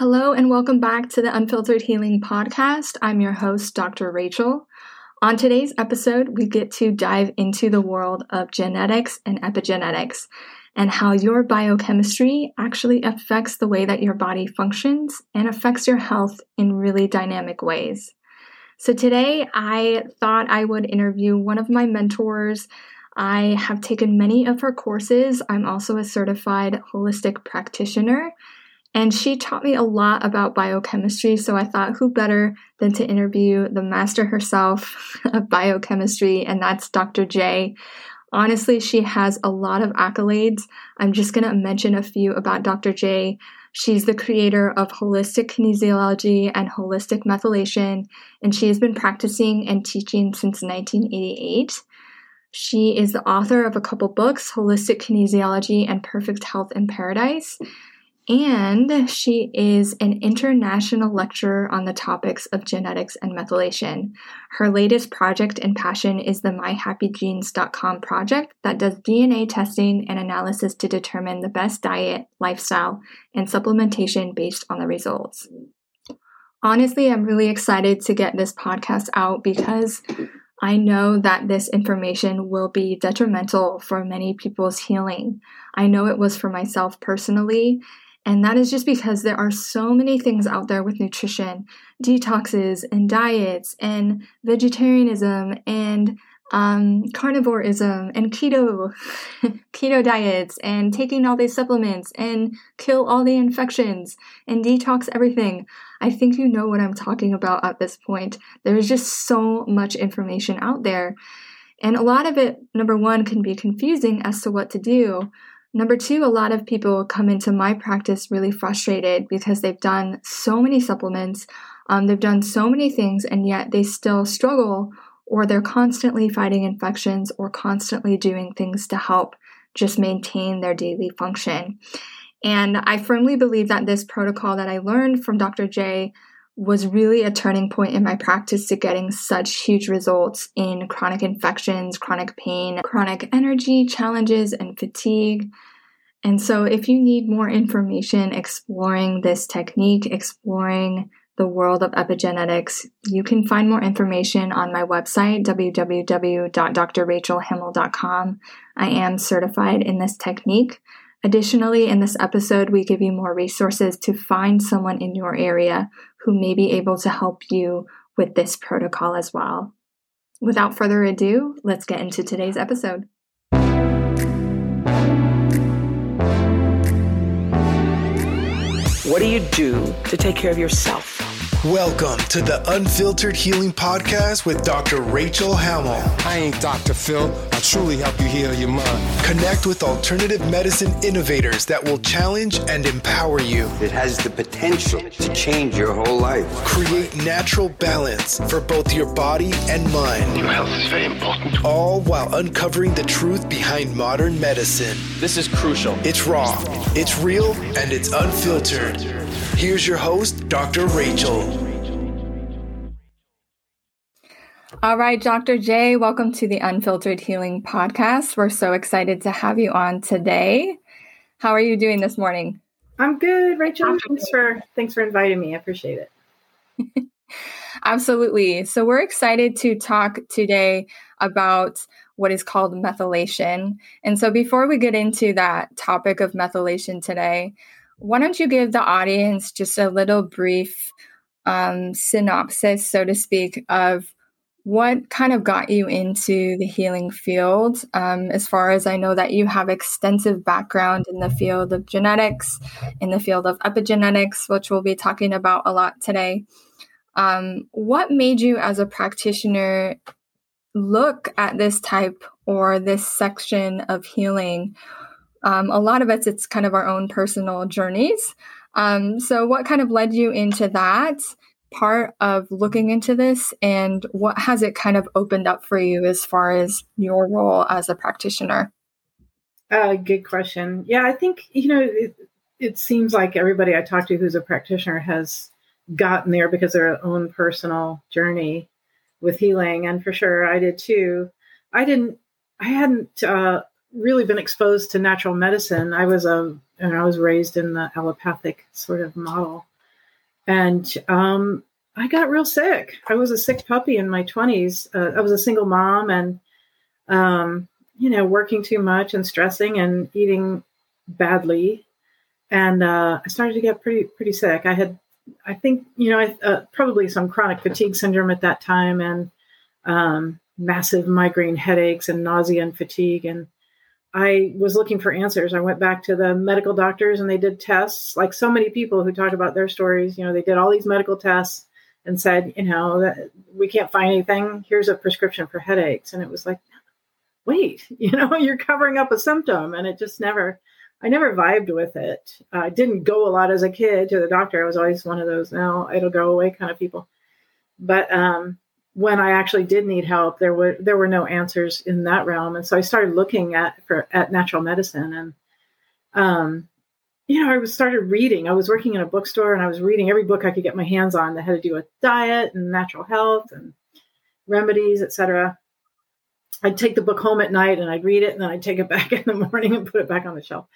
Hello, and welcome back to the Unfiltered Healing Podcast. I'm your host, Dr. Rachel. On today's episode, we get to dive into the world of genetics and epigenetics and how your biochemistry actually affects the way that your body functions and affects your health in really dynamic ways. So, today I thought I would interview one of my mentors. I have taken many of her courses. I'm also a certified holistic practitioner. And she taught me a lot about biochemistry, so I thought who better than to interview the master herself of biochemistry, and that's Dr. J. Honestly, she has a lot of accolades. I'm just going to mention a few about Dr. J. She's the creator of holistic kinesiology and holistic methylation, and she has been practicing and teaching since 1988. She is the author of a couple books, Holistic Kinesiology and Perfect Health in Paradise and she is an international lecturer on the topics of genetics and methylation. Her latest project and passion is the myhappygenes.com project that does DNA testing and analysis to determine the best diet, lifestyle, and supplementation based on the results. Honestly, I'm really excited to get this podcast out because I know that this information will be detrimental for many people's healing. I know it was for myself personally, and that is just because there are so many things out there with nutrition, detoxes, and diets, and vegetarianism, and um, carnivorism, and keto, keto diets, and taking all these supplements, and kill all the infections, and detox everything. I think you know what I'm talking about at this point. There's just so much information out there. And a lot of it, number one, can be confusing as to what to do. Number two, a lot of people come into my practice really frustrated because they've done so many supplements, um, they've done so many things, and yet they still struggle, or they're constantly fighting infections or constantly doing things to help just maintain their daily function. And I firmly believe that this protocol that I learned from Dr. J was really a turning point in my practice to getting such huge results in chronic infections, chronic pain, chronic energy challenges, and fatigue. And so, if you need more information exploring this technique, exploring the world of epigenetics, you can find more information on my website, www.drrachelhimmel.com. I am certified in this technique. Additionally, in this episode, we give you more resources to find someone in your area who may be able to help you with this protocol as well. Without further ado, let's get into today's episode. What do you do to take care of yourself? Welcome to the Unfiltered Healing Podcast with Dr. Rachel Hamill. I ain't Dr. Phil. I'll truly help you heal your mind. Connect with alternative medicine innovators that will challenge and empower you. It has the potential to change your whole life. Create natural balance for both your body and mind. Your health is very important. All while uncovering the truth behind modern medicine. This is crucial. It's raw, it's real, and it's unfiltered. Here's your host, Dr. Rachel. All right, Dr. J, welcome to the Unfiltered Healing Podcast. We're so excited to have you on today. How are you doing this morning? I'm good, Rachel. Thanks for thanks for inviting me. I appreciate it. Absolutely. So we're excited to talk today about what is called methylation. And so before we get into that topic of methylation today, why don't you give the audience just a little brief um, synopsis, so to speak, of what kind of got you into the healing field? Um, as far as I know, that you have extensive background in the field of genetics, in the field of epigenetics, which we'll be talking about a lot today. Um, what made you, as a practitioner, look at this type or this section of healing um, a lot of us, it's kind of our own personal journeys. Um, so, what kind of led you into that part of looking into this, and what has it kind of opened up for you as far as your role as a practitioner? Uh, good question. Yeah, I think, you know, it, it seems like everybody I talk to who's a practitioner has gotten there because their own personal journey with healing. And for sure, I did too. I didn't, I hadn't uh, really been exposed to natural medicine. I was a, and I was raised in the allopathic sort of model. And um, I got real sick. I was a sick puppy in my 20s. Uh, I was a single mom and, um, you know, working too much and stressing and eating badly. And uh, I started to get pretty, pretty sick. I had, I think, you know, I, uh, probably some chronic fatigue syndrome at that time and um, massive migraine headaches and nausea and fatigue. And I was looking for answers. I went back to the medical doctors and they did tests, like so many people who talked about their stories. You know, they did all these medical tests and said, you know, we can't find anything. Here's a prescription for headaches. And it was like, wait, you know, you're covering up a symptom. And it just never, I never vibed with it. I didn't go a lot as a kid to the doctor. I was always one of those, now it'll go away kind of people. But um, when I actually did need help, there were there were no answers in that realm, and so I started looking at for at natural medicine, and um, you know, I was started reading. I was working in a bookstore, and I was reading every book I could get my hands on that had to do with diet and natural health and remedies, etc. I'd take the book home at night and I'd read it, and then I'd take it back in the morning and put it back on the shelf.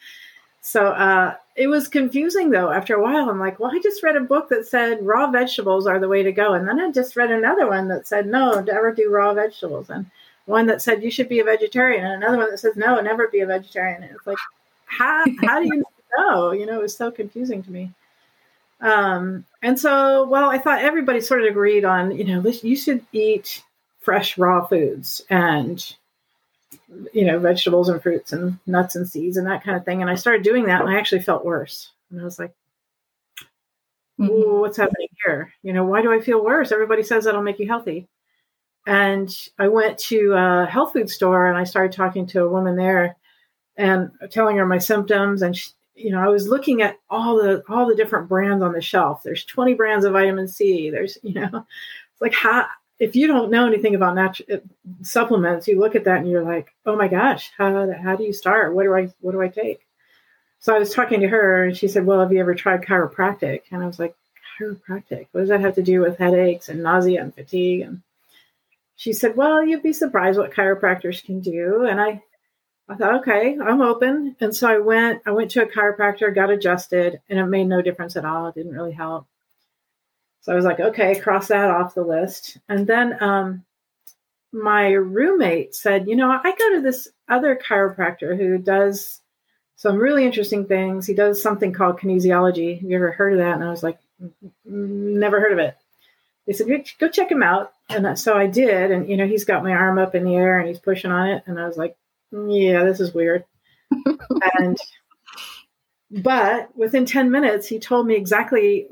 So uh, it was confusing though. After a while, I'm like, well, I just read a book that said raw vegetables are the way to go, and then I just read another one that said no, never do raw vegetables, and one that said you should be a vegetarian, and another one that says no, never be a vegetarian. And it's like, how how do you know? You know, it was so confusing to me. Um, and so, well, I thought everybody sort of agreed on, you know, you should eat fresh raw foods and you know, vegetables and fruits and nuts and seeds and that kind of thing. And I started doing that and I actually felt worse. And I was like, mm-hmm. what's happening here? You know, why do I feel worse? Everybody says that'll make you healthy. And I went to a health food store and I started talking to a woman there and telling her my symptoms. And, she, you know, I was looking at all the, all the different brands on the shelf. There's 20 brands of vitamin C. There's, you know, it's like, how, if you don't know anything about natural uh, supplements, you look at that and you're like, oh my gosh, how, how do you start? What do I, what do I take? So I was talking to her and she said, well, have you ever tried chiropractic? And I was like, chiropractic, what does that have to do with headaches and nausea and fatigue? And she said, well, you'd be surprised what chiropractors can do. And I, I thought, okay, I'm open. And so I went, I went to a chiropractor, got adjusted, and it made no difference at all. It didn't really help. So I was like, okay, cross that off the list. And then um, my roommate said, you know, I go to this other chiropractor who does some really interesting things. He does something called kinesiology. Have you ever heard of that? And I was like, never heard of it. They said, go check him out. And so I did. And, you know, he's got my arm up in the air and he's pushing on it. And I was like, yeah, this is weird. and, but within 10 minutes, he told me exactly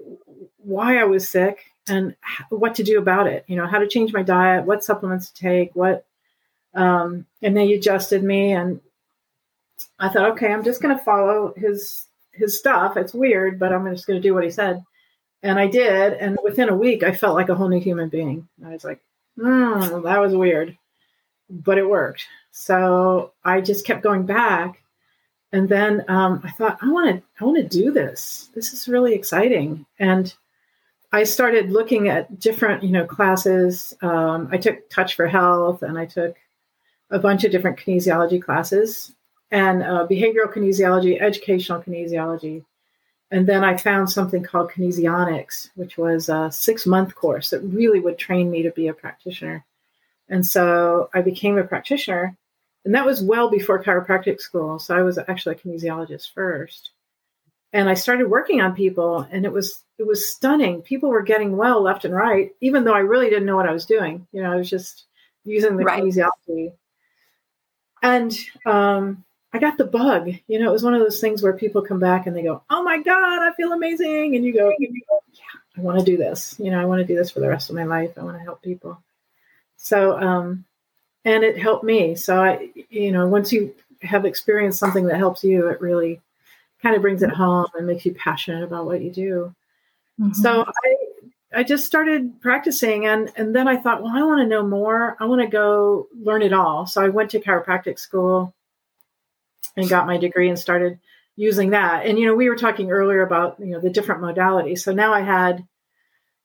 why I was sick and what to do about it. You know, how to change my diet, what supplements to take, what, um, and they adjusted me. And I thought, okay, I'm just going to follow his his stuff. It's weird, but I'm just going to do what he said. And I did. And within a week, I felt like a whole new human being. I was like, hmm, that was weird, but it worked. So I just kept going back and then um, I thought I want to I want to do this. This is really exciting, and I started looking at different, you know, classes. Um, I took Touch for Health, and I took a bunch of different kinesiology classes, and uh, behavioral kinesiology, educational kinesiology, and then I found something called kinesionics, which was a six-month course that really would train me to be a practitioner. And so I became a practitioner, and that was well before chiropractic school. So I was actually a kinesiologist first and I started working on people and it was it was stunning. People were getting well left and right, even though I really didn't know what I was doing. You know, I was just using the right. kinesiology. And um, I got the bug. You know, it was one of those things where people come back and they go, "Oh my god, I feel amazing," and you go, "Yeah, I want to do this. You know, I want to do this for the rest of my life. I want to help people." So, um, and it helped me. So I, you know, once you have experienced something that helps you, it really kind of brings it home and makes you passionate about what you do. Mm-hmm. So I I just started practicing and and then I thought, well, I want to know more. I want to go learn it all. So I went to chiropractic school and got my degree and started using that. And you know, we were talking earlier about, you know, the different modalities. So now I had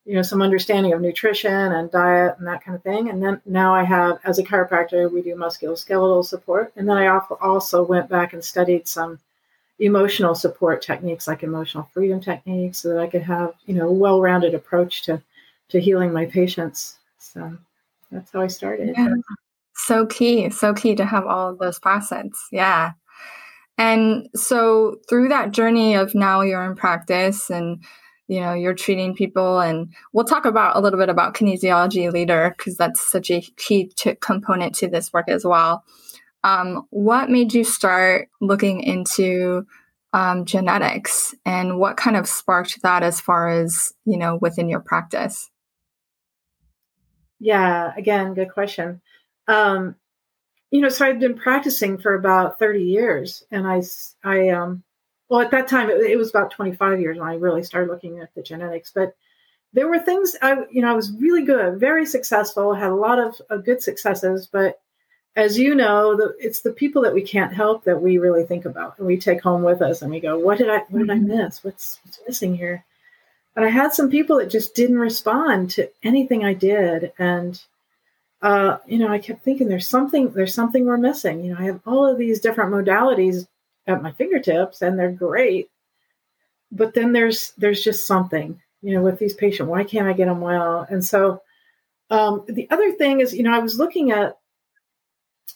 you know some understanding of nutrition and diet and that kind of thing and then now i have as a chiropractor we do musculoskeletal support and then i also went back and studied some emotional support techniques like emotional freedom techniques so that I could have, you know, a well-rounded approach to to healing my patients. So that's how I started. Yeah. So key, so key to have all those facets. Yeah. And so through that journey of now you're in practice and you know you're treating people. And we'll talk about a little bit about kinesiology later because that's such a key to, component to this work as well. Um, what made you start looking into um, genetics? And what kind of sparked that as far as you know within your practice? Yeah again good question. Um, you know so i've been practicing for about 30 years and i i um well at that time it, it was about 25 years when i really started looking at the genetics but there were things i you know i was really good very successful had a lot of, of good successes but as you know the, it's the people that we can't help that we really think about and we take home with us and we go what did i what did i mm-hmm. miss what's, what's missing here and i had some people that just didn't respond to anything i did and uh, you know, I kept thinking there's something there's something we're missing. You know, I have all of these different modalities at my fingertips and they're great. But then there's there's just something, you know, with these patients. Why can't I get them well? And so um, the other thing is, you know, I was looking at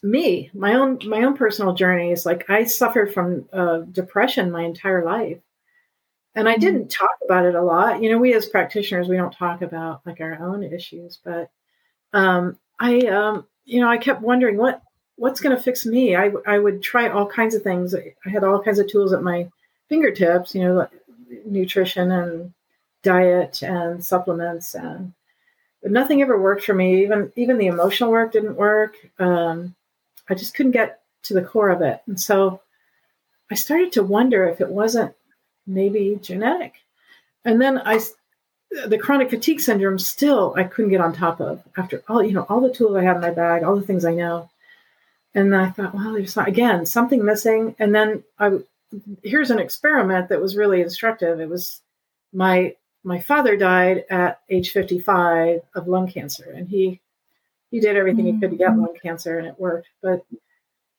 me, my own my own personal journeys. Like I suffered from uh, depression my entire life, and I mm-hmm. didn't talk about it a lot. You know, we as practitioners we don't talk about like our own issues, but um, I, um, you know, I kept wondering what what's going to fix me. I, I would try all kinds of things. I had all kinds of tools at my fingertips, you know, like nutrition and diet and supplements, and but nothing ever worked for me. Even even the emotional work didn't work. Um, I just couldn't get to the core of it, and so I started to wonder if it wasn't maybe genetic. And then I the chronic fatigue syndrome still I couldn't get on top of after all, you know, all the tools I had in my bag, all the things I know. And I thought, well, there's not, again something missing. And then I here's an experiment that was really instructive. It was my my father died at age 55 of lung cancer, and he he did everything mm-hmm. he could to get mm-hmm. lung cancer, and it worked. But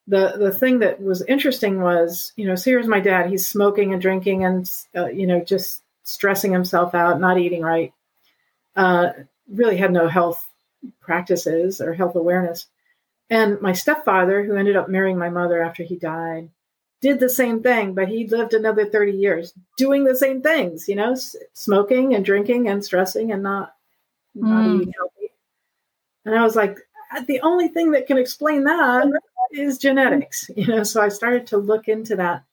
the the thing that was interesting was, you know, so here's my dad. He's smoking and drinking, and uh, you know, just stressing himself out, not eating right, uh, really had no health practices or health awareness. And my stepfather, who ended up marrying my mother after he died, did the same thing, but he lived another 30 years doing the same things, you know, s- smoking and drinking and stressing and not, not mm. eating healthy. And I was like, the only thing that can explain that is genetics, you know. So I started to look into that.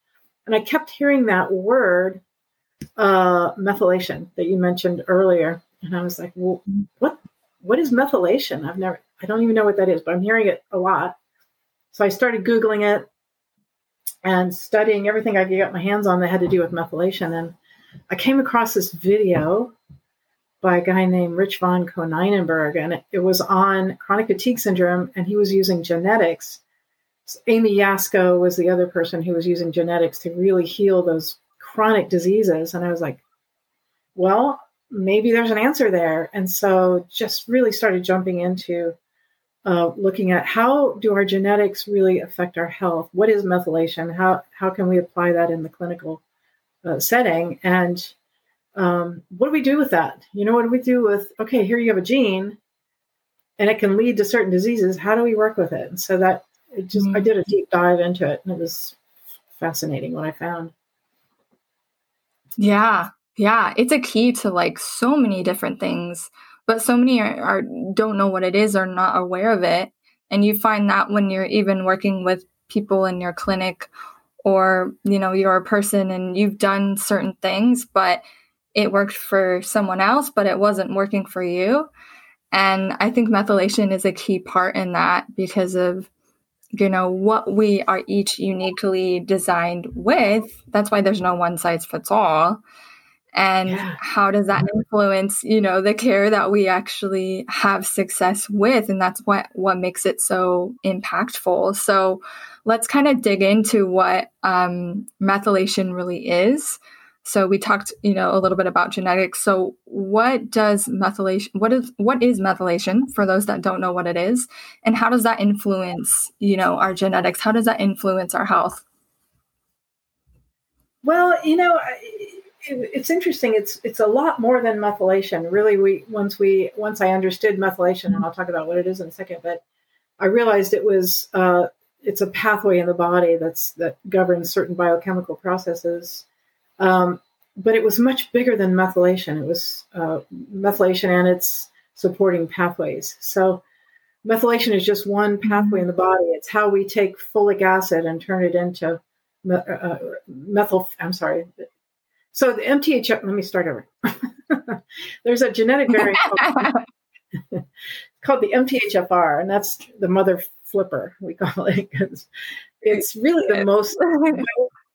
And I kept hearing that word uh, methylation that you mentioned earlier, and I was like, well, what what is methylation? I've never, I don't even know what that is, but I'm hearing it a lot. So I started googling it and studying everything I could get my hands on that had to do with methylation, and I came across this video by a guy named Rich Van Konynenburg, and it was on chronic fatigue syndrome, and he was using genetics. Amy Yasko was the other person who was using genetics to really heal those chronic diseases. And I was like, well, maybe there's an answer there. And so just really started jumping into uh, looking at how do our genetics really affect our health? What is methylation? How, how can we apply that in the clinical uh, setting? And um, what do we do with that? You know, what do we do with, okay, here you have a gene and it can lead to certain diseases. How do we work with it? And so that it just, mm-hmm. I did a deep dive into it and it was fascinating what I found. Yeah. Yeah. It's a key to like so many different things, but so many are, are don't know what it is or not aware of it. And you find that when you're even working with people in your clinic or, you know, you're a person and you've done certain things, but it worked for someone else, but it wasn't working for you. And I think methylation is a key part in that because of you know what we are each uniquely designed with that's why there's no one size fits all and yeah. how does that influence you know the care that we actually have success with and that's what what makes it so impactful so let's kind of dig into what um, methylation really is so we talked, you know, a little bit about genetics. So what does methylation what is what is methylation for those that don't know what it is and how does that influence, you know, our genetics? How does that influence our health? Well, you know, it, it's interesting. It's it's a lot more than methylation. Really, we once we once I understood methylation, and I'll talk about what it is in a second. But I realized it was uh, it's a pathway in the body that's that governs certain biochemical processes. Um, but it was much bigger than methylation. It was uh, methylation and its supporting pathways. So methylation is just one pathway in the body. It's how we take folic acid and turn it into uh, uh methyl. I'm sorry. So the MTHF. Let me start over. There's a genetic variant called, called the MTHFR, and that's the mother flipper we call it because it's really the most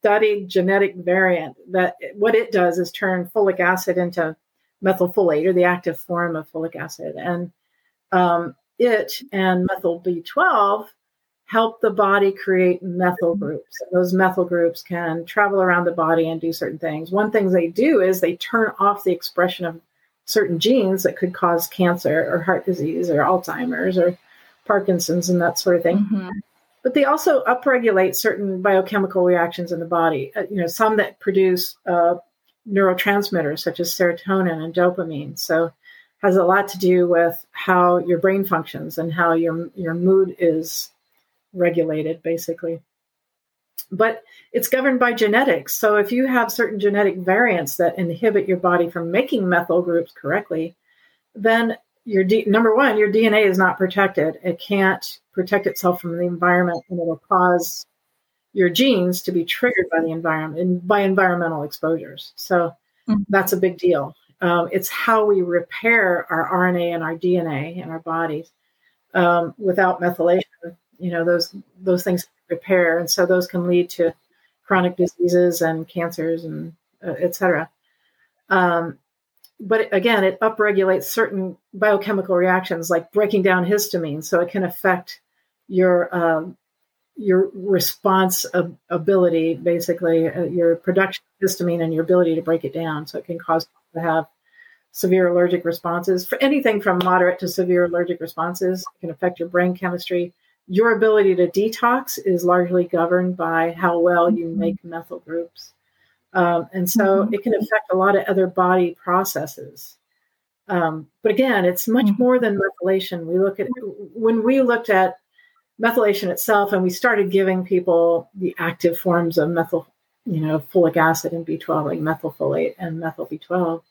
studied genetic variant that what it does is turn folic acid into methylfolate or the active form of folic acid and um, it and methyl b12 help the body create methyl groups those methyl groups can travel around the body and do certain things one thing they do is they turn off the expression of certain genes that could cause cancer or heart disease or alzheimer's or Parkinson's and that sort of thing. Mm-hmm. But they also upregulate certain biochemical reactions in the body. Uh, you know, some that produce uh, neurotransmitters such as serotonin and dopamine. So has a lot to do with how your brain functions and how your your mood is regulated basically but it's governed by genetics so if you have certain genetic variants that inhibit your body from making methyl groups correctly then your D, number one, your DNA is not protected. It can't protect itself from the environment, and it'll cause your genes to be triggered by the environment and by environmental exposures. So mm-hmm. that's a big deal. Um, it's how we repair our RNA and our DNA in our bodies. Um, without methylation, you know those those things repair, and so those can lead to chronic diseases and cancers and uh, et cetera. Um, but again, it upregulates certain biochemical reactions like breaking down histamine, so it can affect your um, your response ability, basically uh, your production of histamine and your ability to break it down. So it can cause to have severe allergic responses for anything from moderate to severe allergic responses. It can affect your brain chemistry. Your ability to detox is largely governed by how well you mm-hmm. make methyl groups. Um, and so mm-hmm. it can affect a lot of other body processes. Um, but again, it's much mm-hmm. more than methylation. We look at when we looked at methylation itself, and we started giving people the active forms of methyl, you know, folic acid and B12, like methylfolate and methyl B12.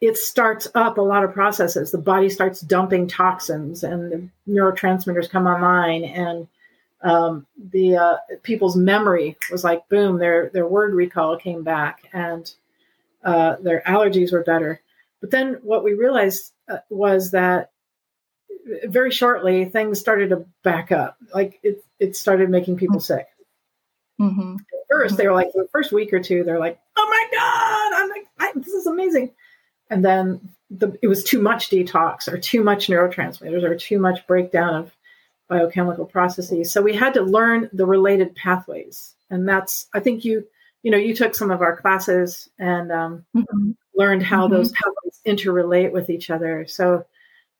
It starts up a lot of processes. The body starts dumping toxins, and the neurotransmitters come online, and um, the uh, people's memory was like boom their their word recall came back and uh, their allergies were better. But then what we realized uh, was that very shortly things started to back up. Like it it started making people sick. Mm-hmm. at 1st they were like the first week or two they're like oh my god i'm like I, this is amazing and then the, it was too much detox or too much neurotransmitters or too much breakdown of biochemical processes. So we had to learn the related pathways, and that's I think you you know you took some of our classes and um, mm-hmm. learned how mm-hmm. those pathways interrelate with each other. So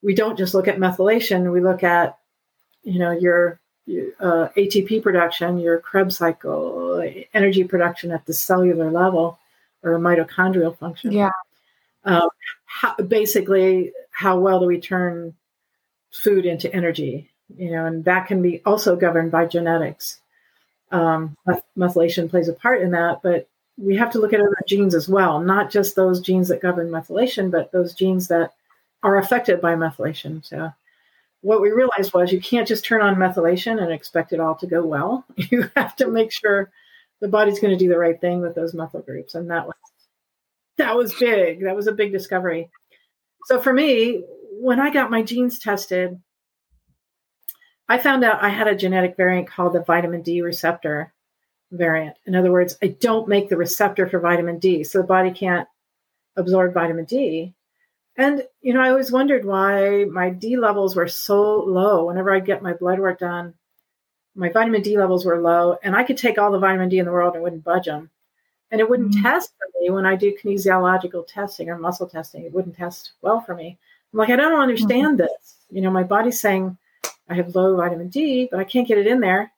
we don't just look at methylation; we look at you know your, uh, ATP production, your Krebs cycle, energy production at the cellular level, or mitochondrial function. Yeah. Um, how, basically, how well do we turn food into energy? you know, and that can be also governed by genetics. Um, methylation plays a part in that, but we have to look at other genes as well, not just those genes that govern methylation, but those genes that are affected by methylation. So, what we realized was you can't just turn on methylation and expect it all to go well. You have to make sure the body's going to do the right thing with those methyl groups, and that was that was big. That was a big discovery. So for me, when I got my genes tested, I found out I had a genetic variant called the vitamin D receptor variant. In other words, I don't make the receptor for vitamin D, so the body can't absorb vitamin D. And, you know, I always wondered why my D levels were so low. Whenever I'd get my blood work done, my vitamin D levels were low, and I could take all the vitamin D in the world and wouldn't budge them. And it wouldn't mm-hmm. test for me when I do kinesiological testing or muscle testing. It wouldn't test well for me. I'm like, I don't understand mm-hmm. this. You know, my body's saying, I have low vitamin D, but I can't get it in there.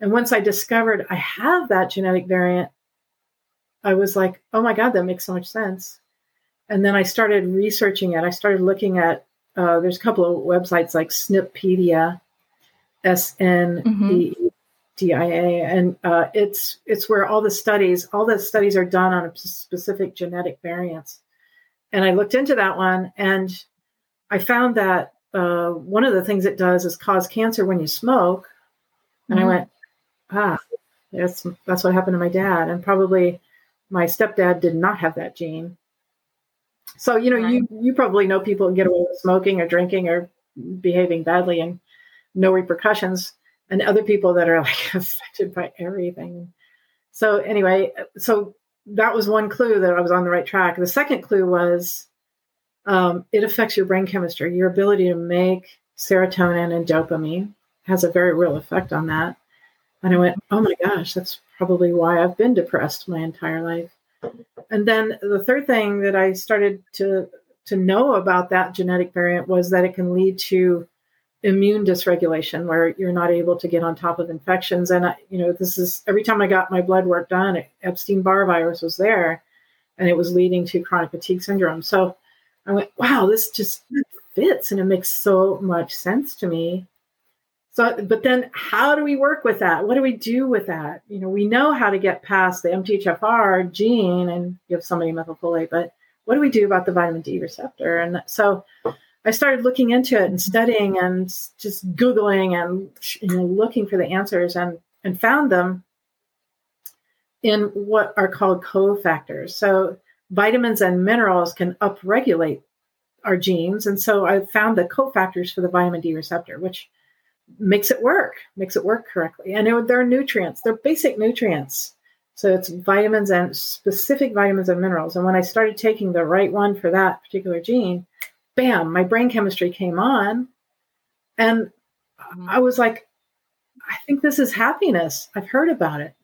And once I discovered I have that genetic variant, I was like, oh my God, that makes so much sense. And then I started researching it. I started looking at, uh, there's a couple of websites like SNPedia, S N E D I A, and uh, it's it's where all the studies, all the studies are done on a specific genetic variants. And I looked into that one, and I found that uh, one of the things it does is cause cancer when you smoke. And mm-hmm. I went, ah, that's that's what happened to my dad, and probably my stepdad did not have that gene. So you know, right. you you probably know people who get away with smoking or drinking or behaving badly and no repercussions, and other people that are like affected by everything. So anyway, so that was one clue that I was on the right track. The second clue was um, it affects your brain chemistry, your ability to make serotonin and dopamine has a very real effect on that. And I went, oh my gosh, that's probably why I've been depressed my entire life. And then the third thing that I started to to know about that genetic variant was that it can lead to immune dysregulation where you're not able to get on top of infections and I, you know this is every time i got my blood work done epstein-barr virus was there and it was leading to chronic fatigue syndrome so i went wow this just fits and it makes so much sense to me so, but then how do we work with that? What do we do with that? You know, we know how to get past the MTHFR gene and give somebody methylfolate, but what do we do about the vitamin D receptor? And so I started looking into it and studying and just Googling and you know, looking for the answers and, and found them in what are called cofactors. So vitamins and minerals can upregulate our genes. And so I found the cofactors for the vitamin D receptor, which makes it work, makes it work correctly. And it, they're nutrients, they're basic nutrients. So it's vitamins and specific vitamins and minerals. And when I started taking the right one for that particular gene, bam, my brain chemistry came on. And I was like, I think this is happiness. I've heard about it.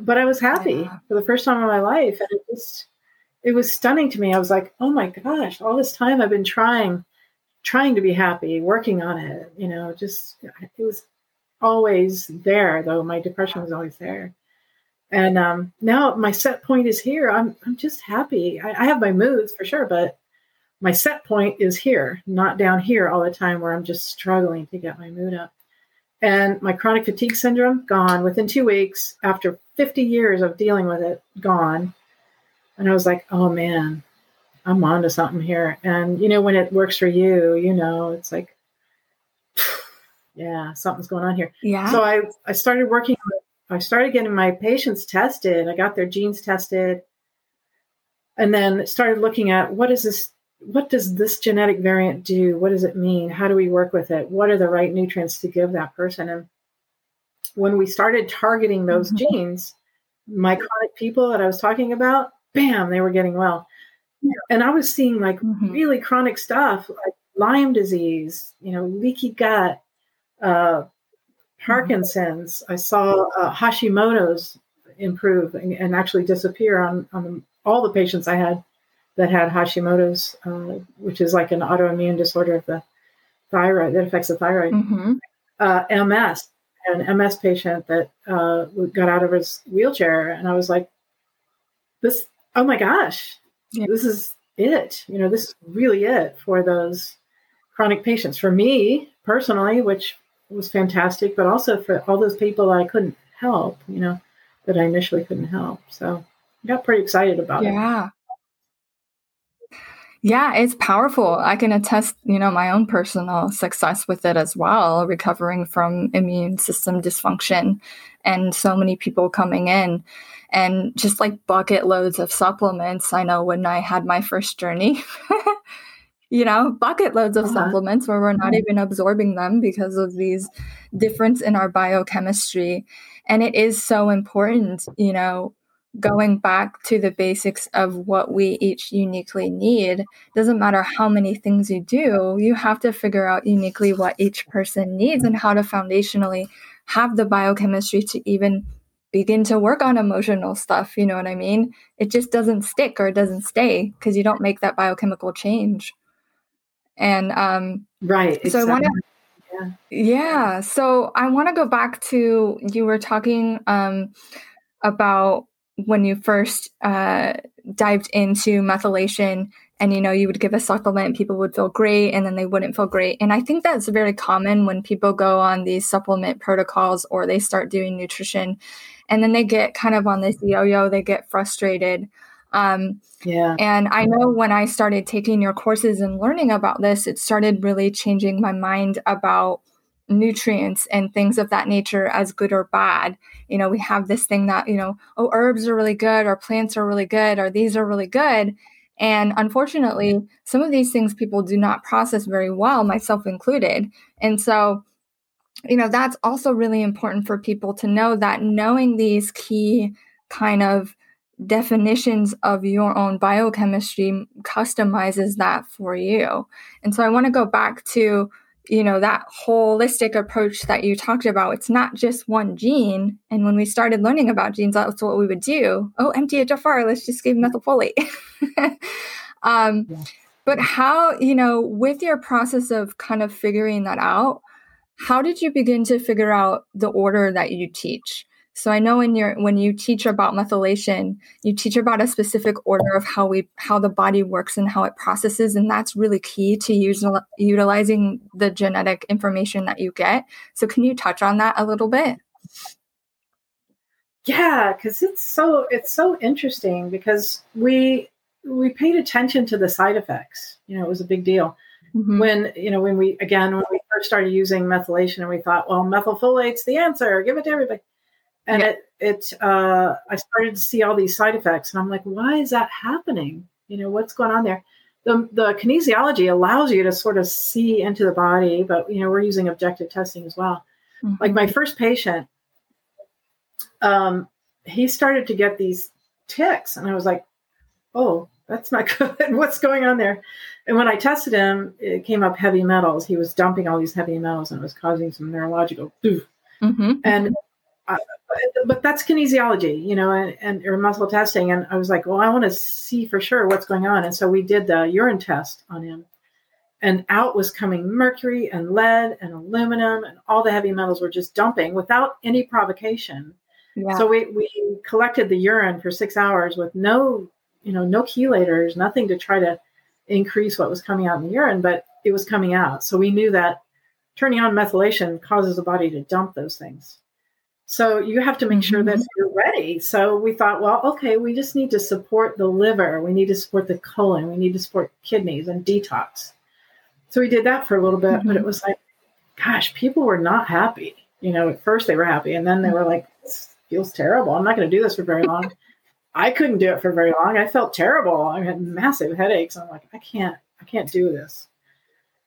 But I was happy yeah. for the first time in my life. And it was it was stunning to me. I was like, oh my gosh, all this time I've been trying trying to be happy, working on it, you know, just it was always there though. My depression was always there. And um, now my set point is here. I'm I'm just happy. I, I have my moods for sure, but my set point is here, not down here all the time where I'm just struggling to get my mood up. And my chronic fatigue syndrome gone within two weeks after 50 years of dealing with it, gone. And I was like, oh man, I'm on to something here. And you know, when it works for you, you know, it's like, yeah, something's going on here. Yeah. So I, I started working, I started getting my patients tested. I got their genes tested and then started looking at what is this, what does this genetic variant do? What does it mean? How do we work with it? What are the right nutrients to give that person? And when we started targeting those mm-hmm. genes, my chronic people that I was talking about, bam, they were getting well and I was seeing like mm-hmm. really chronic stuff like Lyme disease, you know, leaky gut, uh, Parkinson's. Mm-hmm. I saw uh, Hashimoto's improve and, and, actually disappear on, on all the patients I had that had Hashimoto's, uh, which is like an autoimmune disorder of the thyroid that affects the thyroid. Mm-hmm. Uh, MS, an MS patient that uh, got out of his wheelchair, and I was like, "This, oh my gosh, yeah. this is it. You know, this is really it for those chronic patients. For me personally, which was fantastic, but also for all those people I couldn't help, you know, that I initially couldn't help. So I got pretty excited about yeah. it. Yeah. Yeah, it's powerful. I can attest, you know, my own personal success with it as well, recovering from immune system dysfunction and so many people coming in and just like bucket loads of supplements. I know when I had my first journey, you know, bucket loads of uh-huh. supplements where we're not even absorbing them because of these difference in our biochemistry. And it is so important, you know, going back to the basics of what we each uniquely need doesn't matter how many things you do you have to figure out uniquely what each person needs and how to foundationally have the biochemistry to even begin to work on emotional stuff. You know what I mean? It just doesn't stick or it doesn't stay because you don't make that biochemical change. And um, right. So exactly. I want to. Yeah. yeah. So I want to go back to you were talking um, about when you first uh, dived into methylation and you know you would give a supplement people would feel great and then they wouldn't feel great. And i think that's very common when people go on these supplement protocols or they start doing nutrition and then they get kind of on this yo-yo they get frustrated. Um, yeah. and i know when i started taking your courses and learning about this it started really changing my mind about nutrients and things of that nature as good or bad. You know, we have this thing that, you know, oh, herbs are really good, or plants are really good, or these are really good. And unfortunately, some of these things people do not process very well, myself included. And so, you know, that's also really important for people to know that knowing these key kind of definitions of your own biochemistry customizes that for you. And so I want to go back to you know that holistic approach that you talked about it's not just one gene. And when we started learning about genes that's what we would do. Oh mthfr let's just give methylfolate. Um, yeah. but how you know with your process of kind of figuring that out how did you begin to figure out the order that you teach so I know when you're when you teach about methylation, you teach about a specific order of how we how the body works and how it processes, and that's really key to use, utilizing the genetic information that you get. So can you touch on that a little bit? Yeah, because it's so it's so interesting because we we paid attention to the side effects. You know, it was a big deal. Mm-hmm. When you know when we again when we first started using methylation and we thought, well, methylfolate's the answer, give it to everybody and yeah. it it uh, I started to see all these side effects, and I'm like, why is that happening? You know, what's going on there? The the kinesiology allows you to sort of see into the body, but you know, we're using objective testing as well. Mm-hmm. Like my first patient, um, he started to get these tics, and I was like, oh, that's not good. What's going on there? And when I tested him, it came up heavy metals. He was dumping all these heavy metals, and it was causing some neurological. Mm-hmm. And uh, but that's kinesiology, you know, and, and or muscle testing. And I was like, well, I want to see for sure what's going on. And so we did the urine test on him, and out was coming mercury and lead and aluminum, and all the heavy metals were just dumping without any provocation. Yeah. So we we collected the urine for six hours with no, you know, no chelators, nothing to try to increase what was coming out in the urine, but it was coming out. So we knew that turning on methylation causes the body to dump those things. So you have to make sure that mm-hmm. you're ready. So we thought, well, okay, we just need to support the liver, we need to support the colon, we need to support kidneys and detox. So we did that for a little bit, mm-hmm. but it mm-hmm. was like, gosh, people were not happy. You know, at first they were happy, and then they were like, this feels terrible. I'm not going to do this for very long. I couldn't do it for very long. I felt terrible. I had massive headaches. I'm like, I can't, I can't do this.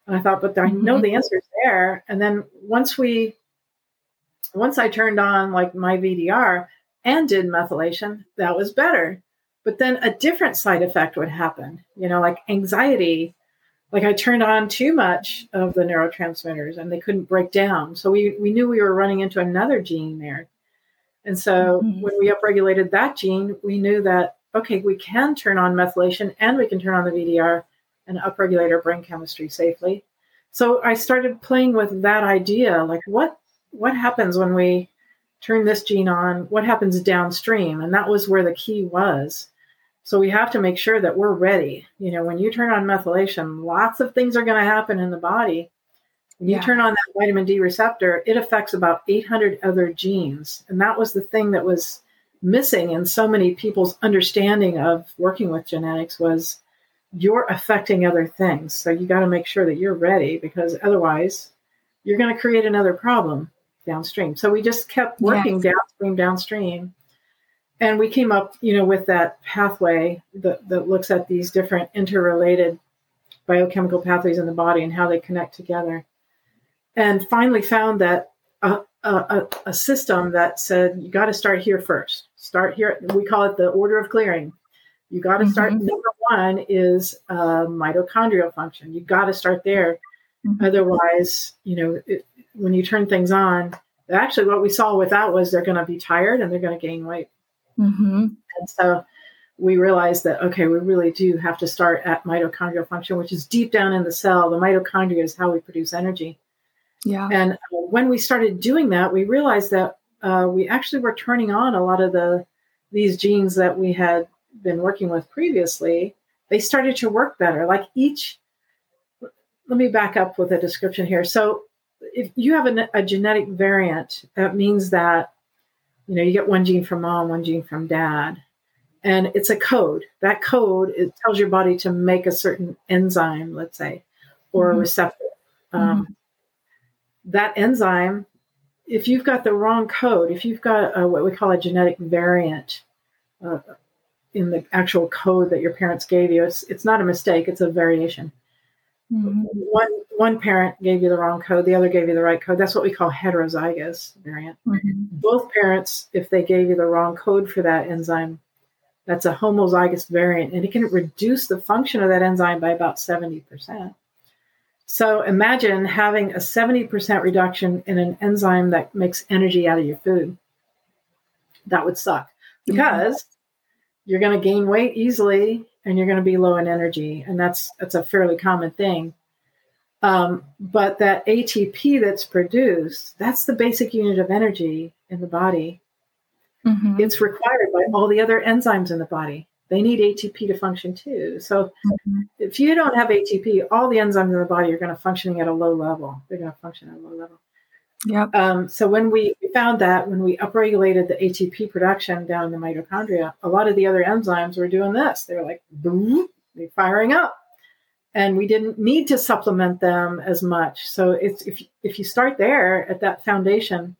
And I thought, but I know mm-hmm. the answer is there. And then once we once I turned on like my VDR and did methylation, that was better. But then a different side effect would happen, you know, like anxiety. Like I turned on too much of the neurotransmitters and they couldn't break down. So we, we knew we were running into another gene there. And so mm-hmm. when we upregulated that gene, we knew that, okay, we can turn on methylation and we can turn on the VDR and upregulate our brain chemistry safely. So I started playing with that idea like, what what happens when we turn this gene on? What happens downstream? And that was where the key was. So we have to make sure that we're ready. You know, when you turn on methylation, lots of things are going to happen in the body. When you turn on that vitamin D receptor, it affects about 800 other genes. And that was the thing that was missing in so many people's understanding of working with genetics was you're affecting other things. So you got to make sure that you're ready because otherwise you're going to create another problem downstream. So we just kept working yes. downstream, downstream. And we came up, you know, with that pathway that, that looks at these different interrelated biochemical pathways in the body and how they connect together. And finally found that a, a, a system that said, you got to start here first. Start here. We call it the order of clearing. You got to mm-hmm. start. Number one is uh, mitochondrial function. You got to start there. Mm-hmm. Otherwise, you know, it, when you turn things on, actually what we saw with that was they're going to be tired and they're going to gain weight. Mm-hmm. And so we realized that, okay, we really do have to start at mitochondrial function, which is deep down in the cell. The mitochondria is how we produce energy. Yeah. And uh, when we started doing that, we realized that uh, we actually were turning on a lot of the these genes that we had been working with previously, they started to work better. Like each, let me back up with a description here. So if you have a, a genetic variant, that means that you know you get one gene from mom, one gene from dad, and it's a code. That code it tells your body to make a certain enzyme, let's say, or mm-hmm. a receptor. Um, mm-hmm. That enzyme, if you've got the wrong code, if you've got a, what we call a genetic variant uh, in the actual code that your parents gave you, it's it's not a mistake; it's a variation. Mm-hmm. One one parent gave you the wrong code, the other gave you the right code. That's what we call heterozygous variant. Mm-hmm. Both parents, if they gave you the wrong code for that enzyme, that's a homozygous variant, and it can reduce the function of that enzyme by about seventy percent. So imagine having a seventy percent reduction in an enzyme that makes energy out of your food. That would suck because mm-hmm. you're going to gain weight easily and you're going to be low in energy, and that's that's a fairly common thing. Um, but that ATP that's produced, that's the basic unit of energy in the body. Mm-hmm. It's required by all the other enzymes in the body. They need ATP to function too. So mm-hmm. if you don't have ATP, all the enzymes in the body are going to functioning at a low level. They're going to function at a low level. Yep. Um, so when we found that when we upregulated the ATP production down in the mitochondria, a lot of the other enzymes were doing this. They were like, boom, they're firing up. And we didn't need to supplement them as much. So it's if if you start there at that foundation,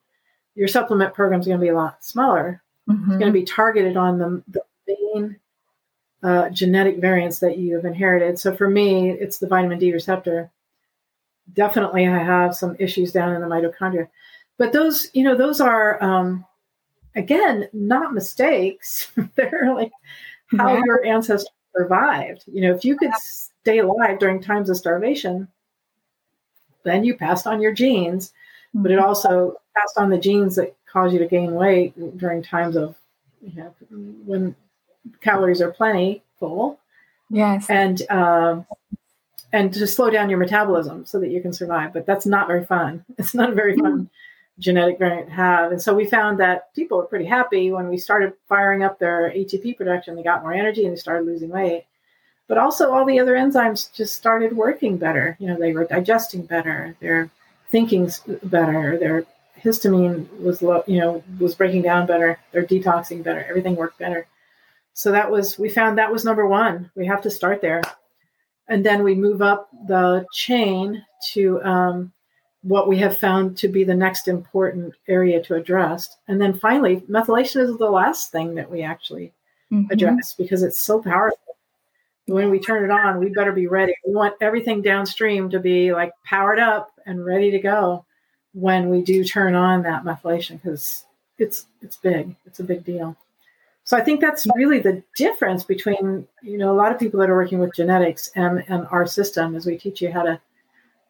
your supplement program is going to be a lot smaller. Mm-hmm. It's going to be targeted on the, the main uh, genetic variants that you have inherited. So for me, it's the vitamin D receptor definitely I have some issues down in the mitochondria. But those, you know, those are um, again not mistakes. They're like how yeah. your ancestors survived. You know, if you could stay alive during times of starvation, then you passed on your genes, but it mm-hmm. also passed on the genes that cause you to gain weight during times of you know when calories are plentiful. Yes. And um, and to slow down your metabolism so that you can survive. But that's not very fun. It's not a very fun mm-hmm. genetic variant to have. And so we found that people were pretty happy when we started firing up their ATP production. They got more energy and they started losing weight. But also all the other enzymes just started working better. You know, they were digesting better, their thinking better, their histamine was low, you know, was breaking down better, They're detoxing better, everything worked better. So that was we found that was number one. We have to start there and then we move up the chain to um, what we have found to be the next important area to address. And then finally, methylation is the last thing that we actually mm-hmm. address because it's so powerful. When we turn it on, we better be ready. We want everything downstream to be like powered up and ready to go when we do turn on that methylation because it's it's big. It's a big deal. So I think that's really the difference between you know a lot of people that are working with genetics and and our system as we teach you how to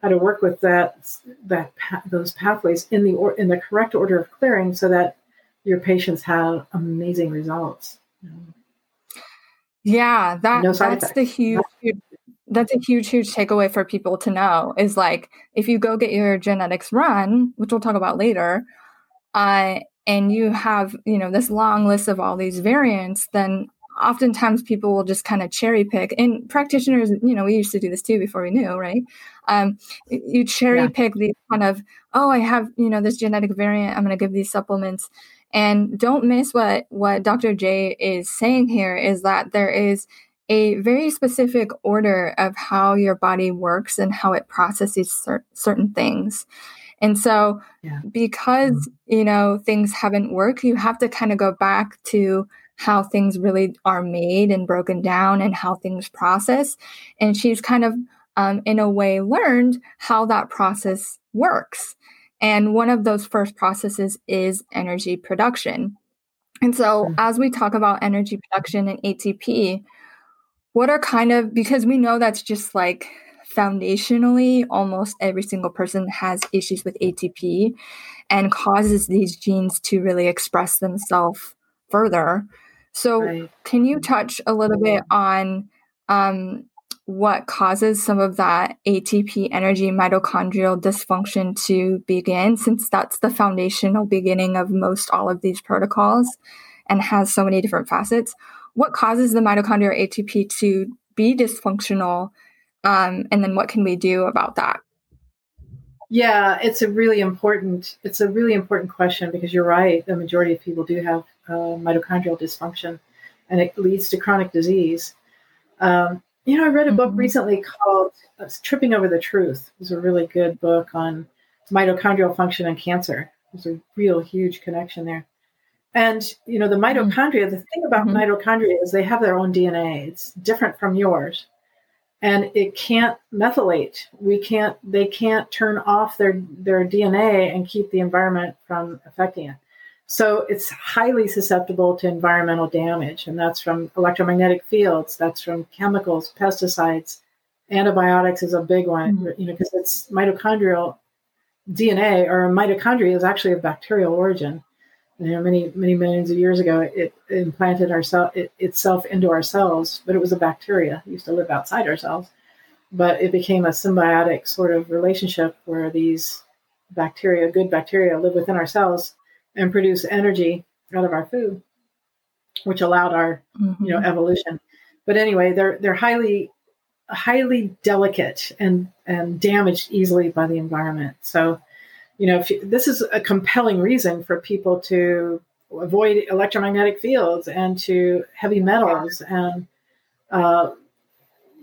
how to work with that that those pathways in the or, in the correct order of clearing so that your patients have amazing results. Yeah, that no that's effects. the huge that's a huge huge takeaway for people to know is like if you go get your genetics run, which we'll talk about later, uh, and you have you know this long list of all these variants then oftentimes people will just kind of cherry pick and practitioners you know we used to do this too before we knew right um, you cherry yeah. pick these kind of oh i have you know this genetic variant i'm going to give these supplements and don't miss what what dr j is saying here is that there is a very specific order of how your body works and how it processes cer- certain things and so, yeah. because, mm-hmm. you know, things haven't worked, you have to kind of go back to how things really are made and broken down and how things process. And she's kind of, um, in a way, learned how that process works. And one of those first processes is energy production. And so, mm-hmm. as we talk about energy production and ATP, what are kind of, because we know that's just like foundationally, almost every single person has issues with ATP and causes these genes to really express themselves further. So, right. can you touch a little bit on um, what causes some of that ATP energy mitochondrial dysfunction to begin, since that's the foundational beginning of most all of these protocols? and has so many different facets. What causes the mitochondrial ATP to be dysfunctional? Um, and then what can we do about that? Yeah, it's a really important it's a really important question because you're right. The majority of people do have uh, mitochondrial dysfunction, and it leads to chronic disease. Um, you know, I read a book mm-hmm. recently called uh, "Tripping Over the Truth." It was a really good book on mitochondrial function and cancer. There's a real huge connection there. And you know, the mm-hmm. mitochondria. The thing about mm-hmm. mitochondria is they have their own DNA. It's different from yours and it can't methylate. We can't. They can't turn off their their DNA and keep the environment from affecting it. So it's highly susceptible to environmental damage, and that's from electromagnetic fields. That's from chemicals, pesticides, antibiotics is a big one. Mm-hmm. You know, because it's mitochondrial DNA or mitochondria is actually of bacterial origin you know, many many millions of years ago, it implanted ourself it, itself into our cells, but it was a bacteria. It used to live outside ourselves, but it became a symbiotic sort of relationship where these bacteria, good bacteria, live within our cells and produce energy out of our food, which allowed our mm-hmm. you know evolution. But anyway, they're they're highly highly delicate and and damaged easily by the environment. So you know, you, this is a compelling reason for people to avoid electromagnetic fields and to heavy metals and uh,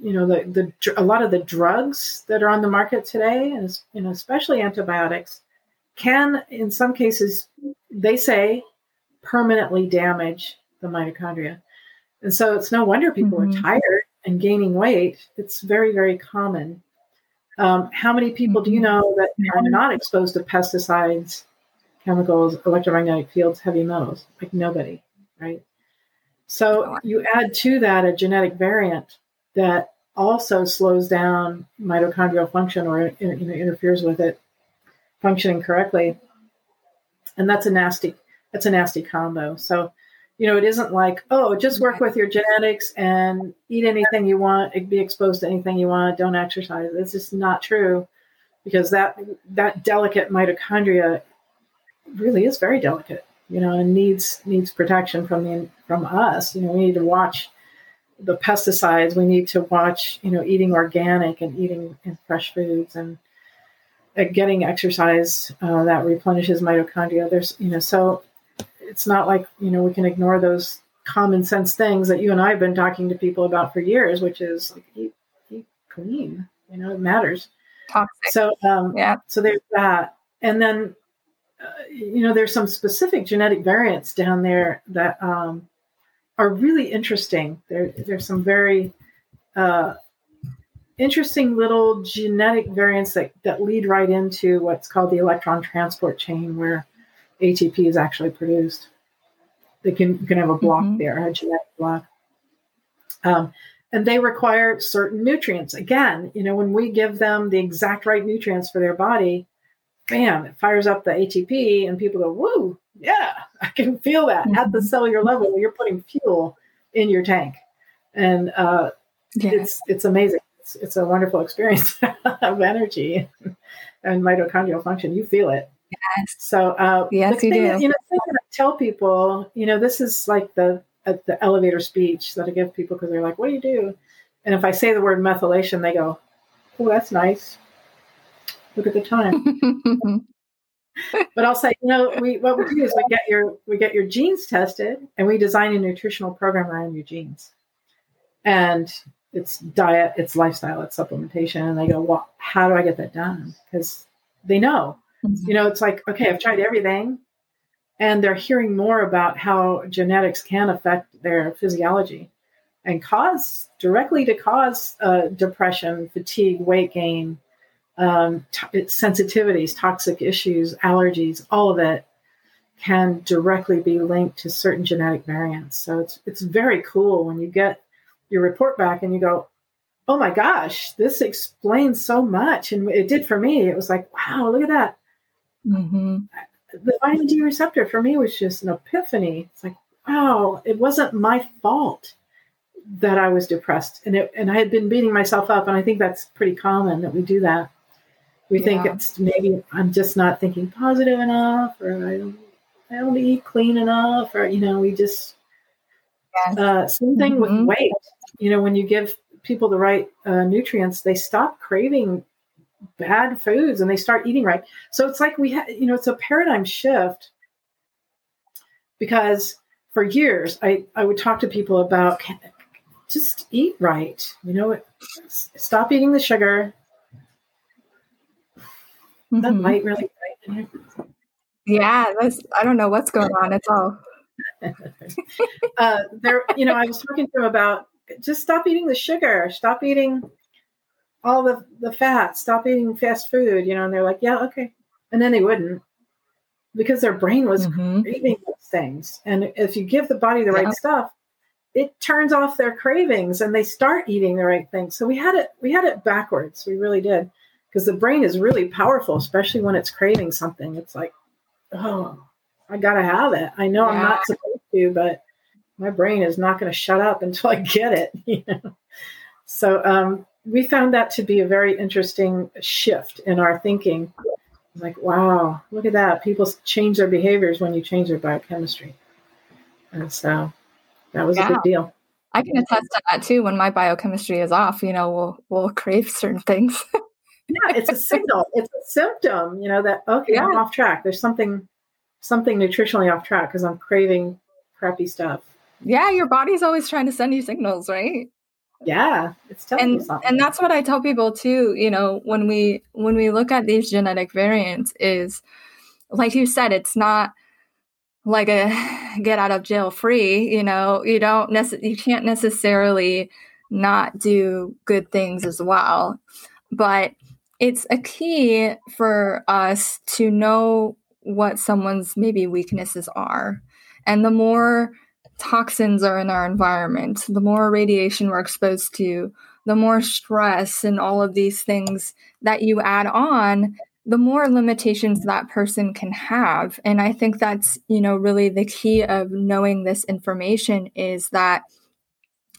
you know the, the a lot of the drugs that are on the market today and you know especially antibiotics can in some cases they say permanently damage the mitochondria. And so it's no wonder people mm-hmm. are tired and gaining weight. It's very very common um, how many people do you mm-hmm. know that are not exposed to pesticides, chemicals, electromagnetic fields, heavy metals? Like nobody, right? So you add to that a genetic variant that also slows down mitochondrial function or you know, interferes with it functioning correctly, and that's a nasty that's a nasty combo. So you know, it isn't like, oh, just work with your genetics and eat anything you want, be exposed to anything you want, don't exercise. It's just not true because that that delicate mitochondria really is very delicate, you know, and needs needs protection from the from us. You know, we need to watch the pesticides. We need to watch, you know, eating organic and eating fresh foods and uh, getting exercise uh, that replenishes mitochondria. There's, you know, so it's not like you know we can ignore those common sense things that you and I have been talking to people about for years, which is like eat, eat clean. You know, it matters. Toxic. So um, yeah. So there's that, and then uh, you know there's some specific genetic variants down there that um, are really interesting. There there's some very uh, interesting little genetic variants that that lead right into what's called the electron transport chain, where ATP is actually produced. They can you can have a block mm-hmm. there, a genetic block. Um, and they require certain nutrients. Again, you know, when we give them the exact right nutrients for their body, bam, it fires up the ATP, and people go, "Woo, yeah, I can feel that mm-hmm. at the mm-hmm. cellular level. You're putting fuel in your tank, and uh, it's it's amazing. It's, it's a wonderful experience of energy and mitochondrial function. You feel it. Yes. So uh, yes, you do. you know, thing that I tell people, you know, this is like the uh, the elevator speech that I give people because they're like, "What do you do?" And if I say the word methylation, they go, "Oh, that's nice. Look at the time." but I'll say, you know, we what we do is we get your we get your genes tested and we design a nutritional program around your genes. And it's diet, it's lifestyle, it's supplementation. And they go, Well, how do I get that done? Because they know Mm-hmm. You know, it's like, okay, I've tried everything. And they're hearing more about how genetics can affect their physiology and cause directly to cause uh, depression, fatigue, weight gain, um, t- sensitivities, toxic issues, allergies, all of it can directly be linked to certain genetic variants. So it's it's very cool when you get your report back and you go, "Oh my gosh, this explains so much." And it did for me. It was like, "Wow, look at that." Mm-hmm. The vitamin D receptor for me was just an epiphany. It's like, wow, it wasn't my fault that I was depressed, and it, and I had been beating myself up, and I think that's pretty common that we do that. We yeah. think it's maybe I'm just not thinking positive enough, or I don't, I don't eat clean enough, or you know, we just Yes. uh, same thing Mhm. with weight. You know, when you give people the right uh, nutrients, they stop craving bad foods and they start eating right. So it's like we have, you know, it's a paradigm shift because for years I, I would talk to people about just eat right. You know, stop eating the sugar. That Mhm. might really. Yeah, that's, I don't know what's going on. at all. uh, there, you know, I was talking to them about just stop eating the sugar, stop eating all the the fat, stop eating fast food, you know, and they're like, yeah, okay, and then they wouldn't because their brain was Mhm. craving those things, and if you give the body the right stuff, it turns off their cravings and they start eating the right things. So we had it, we had it backwards, we really did, because the brain is really powerful, especially when it's craving something. It's like, oh, I gotta have it. I know I'm not supposed to, but my brain is not going to shut up until I get it. You know? So um, we found that to be a very interesting shift in our thinking. Like, wow, look at that! People change their behaviors when you change their biochemistry, and so that was a Yeah. big deal. I can attest to that too. When my biochemistry is off, you know, we'll we'll crave certain things. Yeah, it's a signal. It's a symptom. You know that okay, I'm off track. There's something something nutritionally off track because I'm craving crappy stuff. yeah, your body's always trying to send you signals, right? Yeah, it's telling you and something. and that's what I tell people too. You know, when we when we look at these genetic variants, is like you said, it's not like a get out of jail free. You know, you don't necess- you can't necessarily not do good things as well, but it's a key for us to know what someone's maybe weaknesses are, and the more toxins are in our environment, the more radiation we're exposed to, the more stress and all of these things that you add on, the more limitations that person can have. And I think that's, you know, really the key of knowing this information is that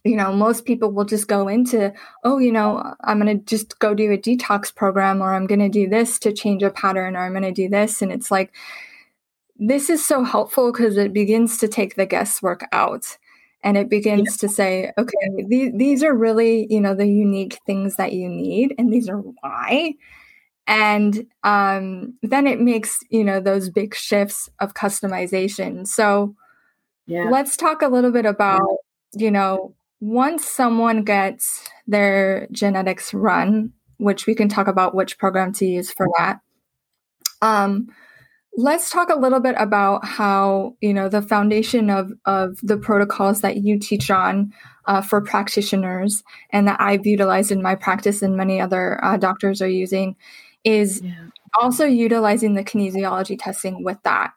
you know, most people will just go into, oh, you know, I'm going to just go do a detox program or I'm going to do this to change a pattern or I'm going to do this. And it's like, this is so helpful because it begins to take the guesswork out and it begins to say okay these, these are really you know the unique things that you need and these are why. And um, then it makes you know those big shifts of customization. So yeah. let's talk a little bit about you know once someone gets their genetics run which we can talk about which program to use for that um, let's talk a little bit about how you know the foundation of of the protocols that you teach on uh, for practitioners and that i've utilized in my practice and many other uh, doctors are using is Yeah. also utilizing the kinesiology testing with that.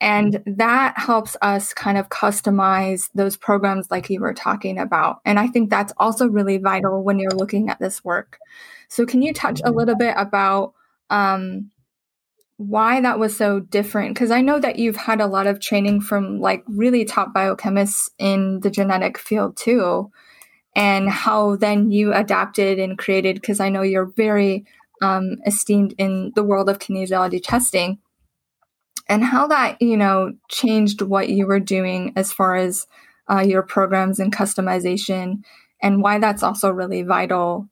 And that helps us kind of customize those programs like you were talking about. And i think that's also really vital when you're looking at this work. So can you touch a little bit about um, why that was so different because i know that you've had a lot of training from like really top biochemists in the genetic field too and how then you adapted and created because i know you're very um, esteemed in the world of kinesiology testing and how that you know changed what you were doing as far as uh, your programs and customization and why that's also really vital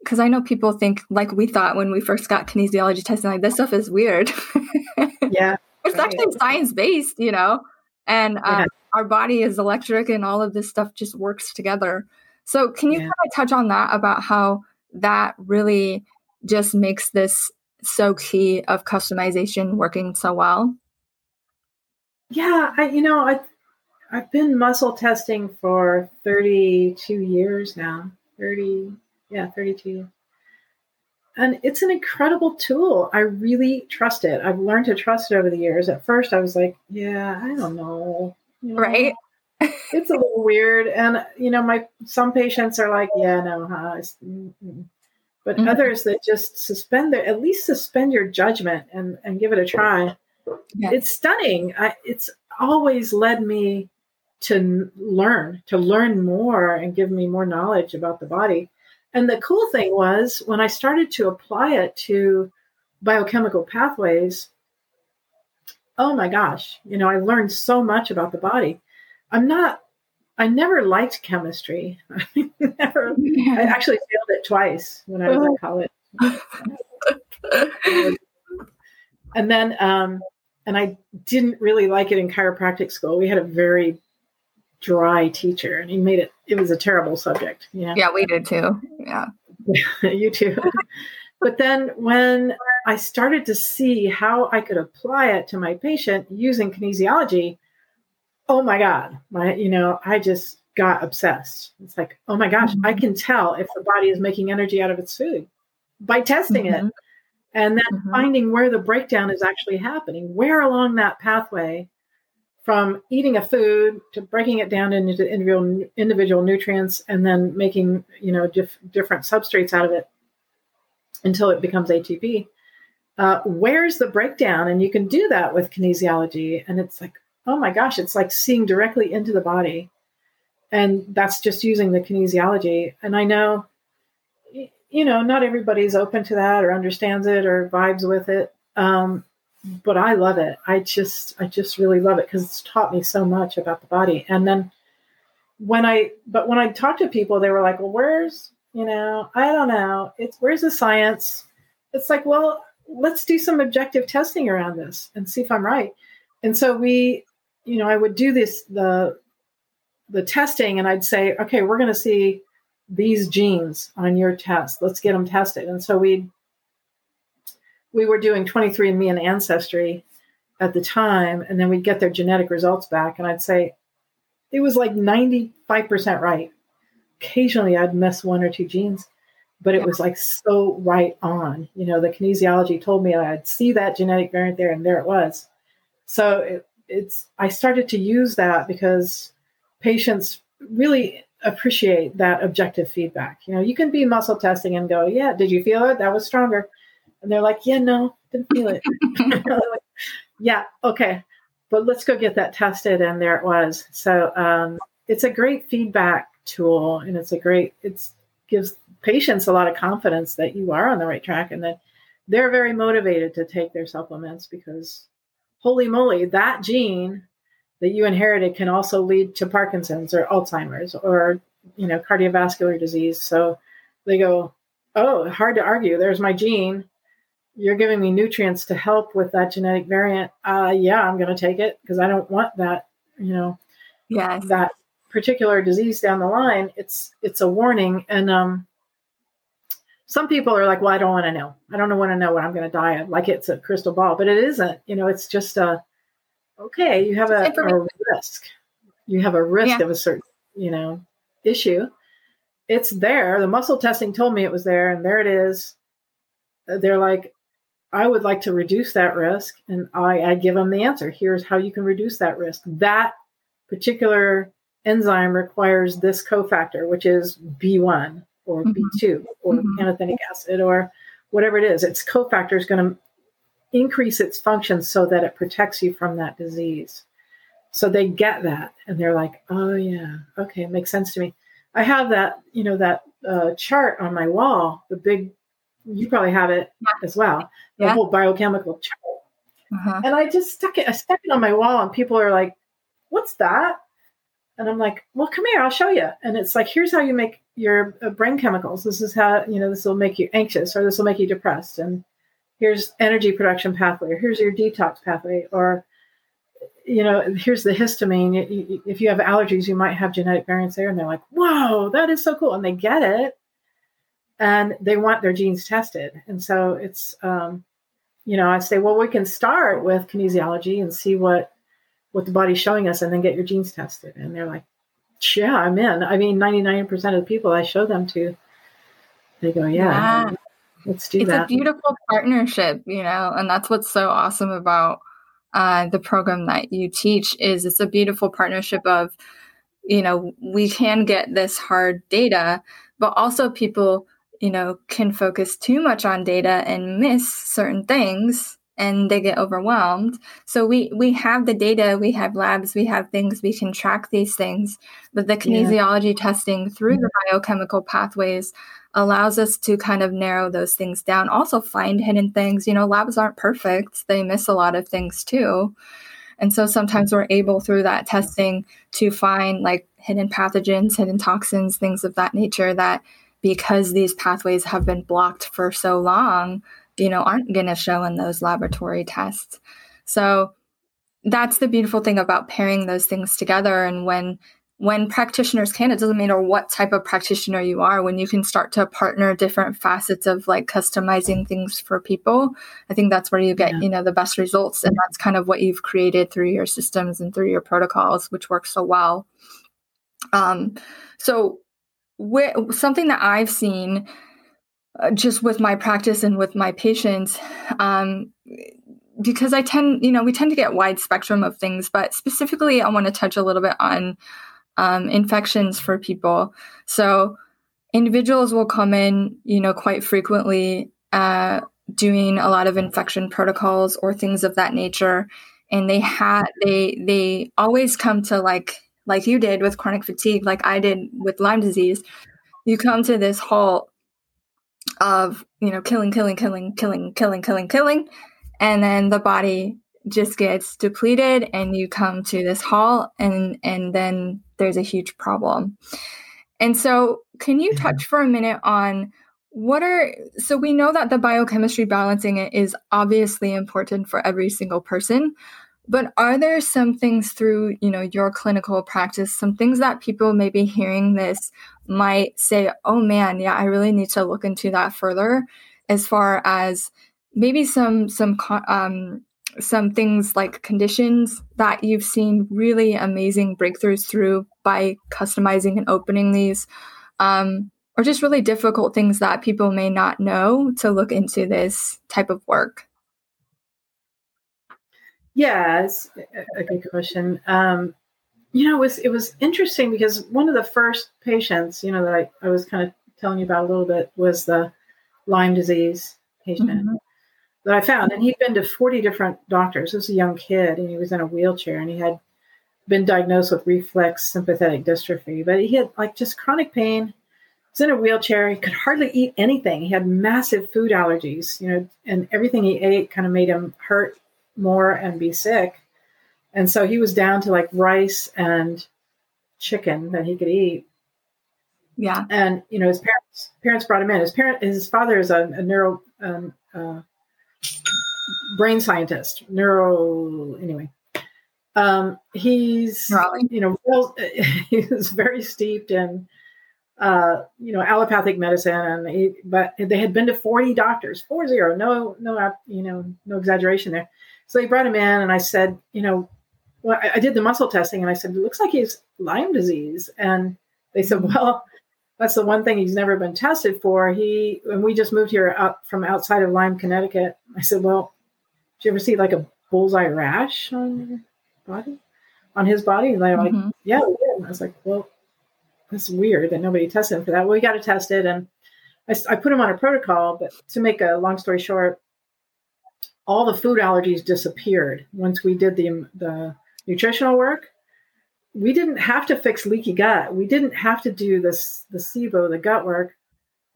because I know people think like we thought when we first got kinesiology testing, like this stuff is weird. Yeah. it's right. actually science based, you know, and Yeah. um, our body is electric, and all of this stuff just works together. So, can you Yeah. kind of touch on that about how that really just makes this so key of customization working so well? Yeah, I you know, I I've been muscle testing for 32 years now. 30 yeah, 32. And it's an incredible tool. I really trust it. I've learned to trust it over the years. At first I was like, yeah, I don't know. You know, Right? It's a little weird and you know, my some patients are like, yeah, no, huh? But Mhm. others that just suspend their at least suspend your judgment and and give it a try Yeah. it's stunning. I, it's always led me to learn, to learn more and give me more knowledge about the body. And the cool thing was when I started to apply it to biochemical pathways, oh my gosh, you know, I learned so much about the body. I'm not, I never liked chemistry. I never, I actually failed it twice when I was in college. and then, um, and I didn't really like it in chiropractic school. We had a very dry teacher and he made it, it was a terrible subject. Yeah. Yeah, we did too. Yeah. you too. but then when I started to see how I could apply it to my patient using kinesiology, oh my God, my, you know, I just got obsessed. It's like, oh my gosh, I can tell if the body is making energy out of its food by testing mm-hmm. it and then mm-hmm. finding where the breakdown is actually happening, where along that pathway from eating a food to breaking it down into individual individual nutrients and then making you know dif- different substrates out of it until it becomes ATP. Uh, where's the breakdown? And you can do that with kinesiology, and it's like, oh my gosh, it's like seeing directly into the body, and that's just using the kinesiology. And I know, you know, not everybody's open to that or understands it or vibes with it. Um, but I love it. I just I just really love it because it's taught me so much about the body. And then when I but when I talk to people, they were like, "Well, where's you know I don't know. It's where's the science?" It's like, well, let's do some objective testing around this and see if I'm right. And so we, you know, I would do this the the testing, and I'd say, okay, we're going to see these genes on your test. Let's get them tested. And so we'd we were doing 23andMe and Ancestry at the time, and then we'd get their genetic results back, and I'd say it was like 95% right. Occasionally I'd miss one or two genes, but it was like so right on. You know, the kinesiology told me I'd see that genetic variant there, and there it was. So it, it's I started to use that because patients really appreciate that objective feedback. You know, you can be muscle testing and go, "Yeah, did you feel it? That was stronger." And they're like, yeah, no, didn't feel it. like, yeah, okay. But let's go get that tested. And there it was. So um, it's a great feedback tool and it's a great, it gives patients a lot of confidence that you are on the right track and that they're very motivated to take their supplements because holy moly, that gene that you inherited can also lead to Parkinson's or Alzheimer's or, you know, cardiovascular disease. So they go, oh, hard to argue. There's my gene you're giving me nutrients to help with that genetic variant. Uh, yeah, I'm going to take it because I don't want that, you know, yes. that particular disease down the line. It's it's a warning, and um, some people are like, well, I don't want to know. I don't want to know what I'm going to die of. Like it's a crystal ball, but it isn't. You know, it's just a okay. You have a, a risk. You have a risk yeah. of a certain, you know, issue. It's there. The muscle testing told me it was there, and there it is. They're like, I would like to reduce that risk. And I, I give them the answer. Here's how you can reduce that risk. That particular enzyme requires this cofactor, which is B1 or mm-hmm. B2 or mm-hmm. pantothenic acid or whatever it is. Its cofactor is going to increase its function so that it protects you from that disease. So they get that and they're like, oh, yeah, okay, it makes sense to me. I have that, you know, that uh, chart on my wall, the big you probably have it as well. The yeah. whole biochemical chart. Uh-huh. And I just stuck it, I stuck it on my wall, and people are like, "What's that?" And I'm like, "Well, come here, I'll show you." And it's like, "Here's how you make your uh, brain chemicals. This is how you know this will make you anxious, or this will make you depressed, and here's energy production pathway, or here's your detox pathway, or you know, here's the histamine. If you have allergies, you might have genetic variants there. And they're like, whoa, that is so cool. And they get it and they want their genes tested. And so it's, um, you know, I say, well, we can start with kinesiology and see what what the body's showing us, and then get your genes tested. And they're like, yeah, I'm in. I mean, 99% of the people I show them to, they go, yeah, yeah. let's do it's that. It's a beautiful partnership, you know, and that's what's so awesome about uh, the program that you teach is it's a beautiful partnership of, you know, we can get this hard data, but also people you know, can focus too much on data and miss certain things and they get overwhelmed. So we we have the data, we have labs, we have things we can track these things, but the kinesiology yeah. testing through the biochemical pathways allows us to kind of narrow those things down. Also, find hidden things. You know, labs aren't perfect, they miss a lot of things too. And so sometimes we're able through that testing to find like hidden pathogens, hidden toxins, things of that nature that because these pathways have been blocked for so long, you know, aren't going to show in those laboratory tests. So that's the beautiful thing about pairing those things together. And when when practitioners can, it doesn't matter what type of practitioner you are, when you can start to partner different facets of like customizing things for people, I think that's where you get, yeah. you know, the best results. And that's kind of what you've created through your systems and through your protocols, which work so well. Um, so where, something that I've seen uh, just with my practice and with my patients, um, because I tend, you know, we tend to get wide spectrum of things, but specifically, I want to touch a little bit on um, infections for people. So individuals will come in, you know, quite frequently uh, doing a lot of infection protocols or things of that nature, and they had they they always come to like like you did with chronic fatigue, like I did with Lyme disease. You come to this halt of you know killing, killing, killing, killing, killing, killing, killing, and then the body just gets depleted and you come to this halt and and then there's a huge problem. And so, can you touch for a minute on what are so we know that the biochemistry balancing it is obviously important for every single person, but are there some things through, you know, your clinical practice, some things that people maybe hearing this might say, "Oh man, yeah, I really need to look into that further." As far as maybe some some um, some things like conditions that you've seen really amazing breakthroughs through by customizing and opening these, um, or just really difficult things that people may not know to look into this type of work? Yeah, it's a good question. Um, you know, it was it was interesting because one of the first patients, you know, that I, I was kind of telling you about a little bit was the Lyme disease patient. Mm-hmm that I found. And he'd been to 40 different doctors. He was a young kid and he was in a wheelchair and he had been diagnosed with reflex sympathetic dystrophy. But he had like just chronic pain. He was in a wheelchair. He could hardly eat anything. He had massive food allergies, you know, and everything he ate kind of made him hurt more and be sick. And so he was down to like rice and chicken that he could eat. Yeah. And you know, his parents parents brought him in. His parent his father is a, a neuro um, uh, brain scientist, neuro. Anyway, um, he's you know real, he's very steeped in uh, you know allopathic medicine, and he, but they had been to forty doctors, four zero, no no you know no exaggeration there. So they brought him in, and I said, you know, well, I, I did the muscle testing, and I said, it looks like he's Lyme disease, and they said, well that's the one thing he's never been tested for. He and we just moved here out from outside of Lyme, Connecticut. I said, "Well, did you ever see like a bullseye rash on your body, on his body?" And they're like, mm-hmm. "Yeah, I was like, "Well, that's weird that nobody tested him for that." Well, we got to test it, and I, I put him on a protocol. But to make a long story short, all the food allergies disappeared once we did the the nutritional work we didn't have to fix leaky gut. We didn't have to do this the SIBO, the gut work.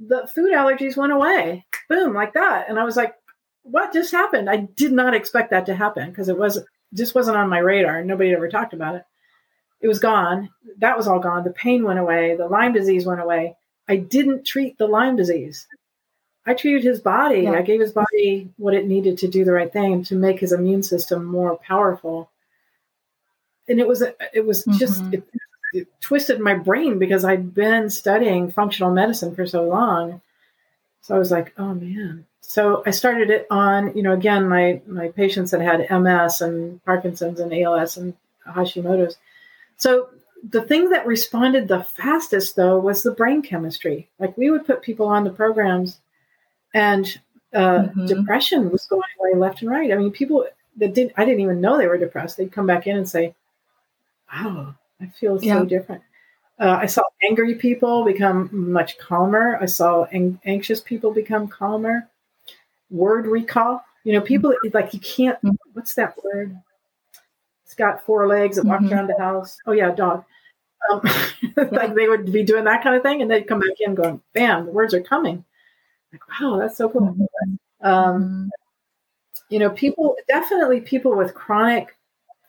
The food allergies went away. Boom, like that. And I was like, what just happened? I did not expect that to happen because it was just wasn't on my radar. Nobody ever talked about it. It was gone. That was all gone. The pain went away. The Lyme disease went away. I didn't treat the Lyme disease. I treated his body. Yeah. I gave his body what it needed to do the right thing to make his immune system more powerful and it was it was just mm-hmm. it, it twisted my brain because I'd been studying functional medicine for so long. So I was like, oh man. So I started it on, you know, again, my my patients that had MS and Parkinson's and ALS and Hashimoto's. So the thing that responded the fastest though was the brain chemistry. Like we would put people on the programs and uh, mm-hmm. depression was going away left and right. I mean, people that didn't, I didn't even know they were depressed. They'd come back in and say, wow, I feel yeah. so different. Uh, I saw angry people become much calmer. I saw ang- anxious people become calmer. Word recall. You know, people mm-hmm. like you can't. What's that word? It's got four legs. It walks mm-hmm. around the house. Oh yeah, dog. Um, like they would be doing that kind of thing, and they'd come back in going, "Bam, the words are coming." Like, wow, that's so cool. Mm-hmm. Um, you know, people definitely people with chronic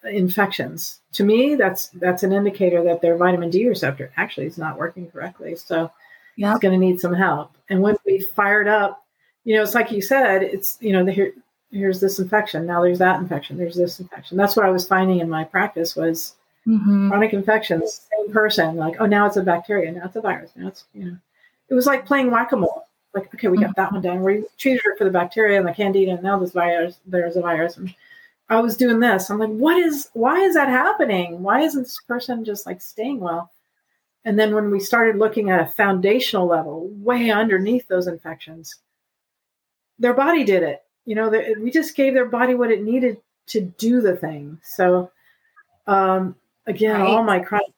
infections. To me, that's that's an indicator that their vitamin D receptor actually is not working correctly. So Yeah. it's going to need some help. And when we fired up, you know, it's like you said, it's you know, the, here, here's this infection. Now there's that infection. There's this infection. That's what I was finding in my practice was Mhm. chronic infections. Same person, like, oh, now it's a bacteria. Now it's a virus. Now it's you know, it was like playing whack a mole. Like, okay, we got that one done. We treated her for the bacteria and the candida, and now this virus. There's a virus, and I was doing this. I'm like, what is? Why is that happening? Why isn't this person just like staying well? And then when we started looking at a foundational level, way underneath those infections, their body did it. You know, the, we just gave their body what it needed to do the thing. So, um, again, Right. all my chronic,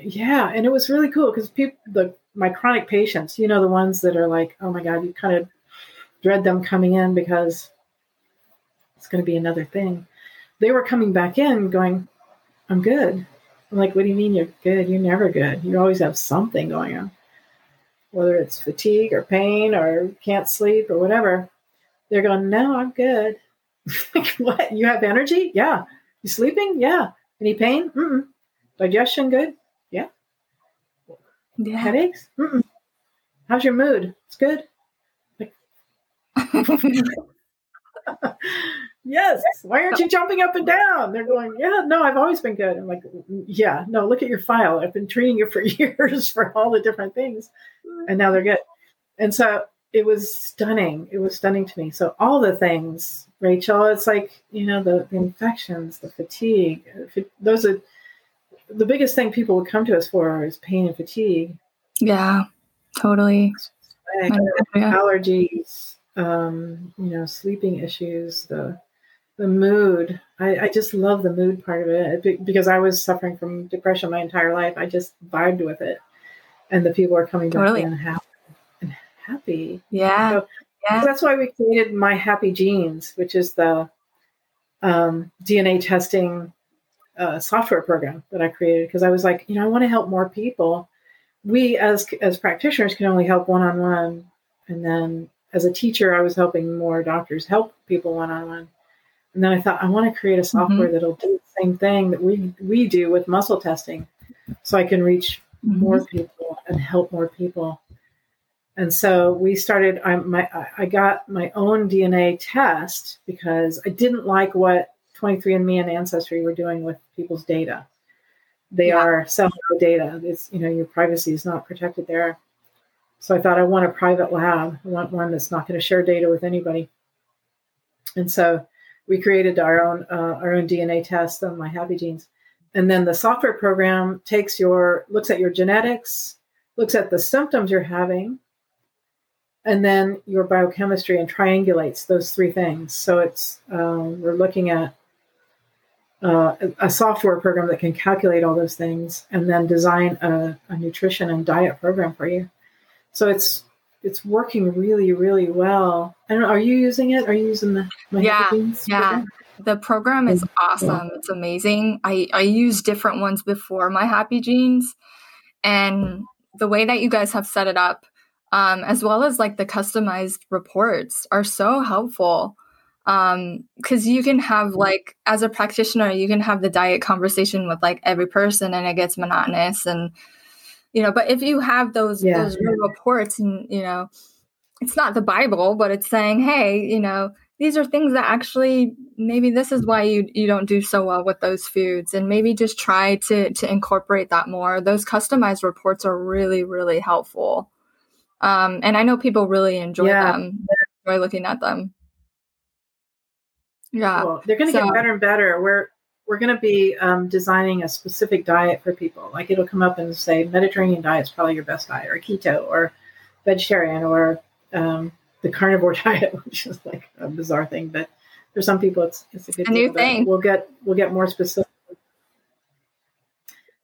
yeah, and it was really cool because people, the my chronic patients, you know, the ones that are like, oh my god, you kind of dread them coming in because it's going to be another thing. They were coming back in, going, I'm good. I'm like, what do you mean you're good? You're never good. You always have something going on, whether it's fatigue or pain or can't sleep or whatever. They're going, no, I'm good. like, what? You have energy? Yeah. You sleeping? Yeah. Any pain? Mm-mm. Digestion good? Yeah. Headaches? Mm-mm. How's your mood? It's good. Like, yes. Why aren't you oh. jumping up and down? They're going, yeah, no, I've always been good. I'm like, yeah, no, look at your file. I've been treating you for years for all the different things. And now they're good. And so it was stunning. It was stunning to me. So all the things, Rachel, it's like, you know, the, the infections, the fatigue, uh, those are the biggest thing people would come to us for is pain and fatigue. Yeah. Totally. Like, allergies, um, you know, sleeping issues, the the mood. I, I just love the mood part of it because I was suffering from depression my entire life. I just vibed with it, and the people are coming back Totally. in happy and happy. Yeah. So Yeah. that's why we created My Happy Genes, which is the um, DNA testing uh, software program that I created because I was like, you know, I want to help more people. We as as practitioners can only help one on one, and then as a teacher, I was helping more doctors help people one on one. And then I thought I want to create a software that'll do the same thing that we we do with muscle testing, so I can reach more people and help more people. And so we started. I my I got my own DNA test because I didn't like what 23andMe and Ancestry were doing with people's data. They Yeah. are selling the data. It's you know your privacy is not protected there. So I thought I want a private lab. I want one that's not going to share data with anybody. And so we created our own uh, our own DNA test on my Happy Genes, and then the software program takes your looks at your genetics, looks at the symptoms you're having, and then your biochemistry and triangulates those three things. So it's um, we're looking at uh, a, software program that can calculate all those things and then design a, a nutrition and diet program for you. So it's it's working really really well. I don't know. Are you using it? Are you using the my Yeah, Happy Genes yeah. program? The program is awesome. It's amazing. I, I used different ones before my Happy Genes. And the way that you guys have set it up, um, as well as like the customized reports, are so helpful. Because you can have, like, as a practitioner, you can have the diet conversation with like every person and it gets monotonous. And, you know, but if you have those, Yeah. those reports and, you know, it's not the Bible, but it's saying, hey, you know, these are things that actually maybe this is why you you don't do so well with those foods and maybe just try to to incorporate that more those customized reports are really really helpful um and i know people really enjoy Yeah. them enjoy looking at them yeah Cool. They're going to So- get better and better. We're we're going to be um, designing a specific diet for people. Like it'll come up and say Mediterranean diet is probably your best diet, or keto, or vegetarian, or um, the carnivore diet, which is like a bizarre thing, but for some people it's it's a good A new thing. We'll get we'll get more specific.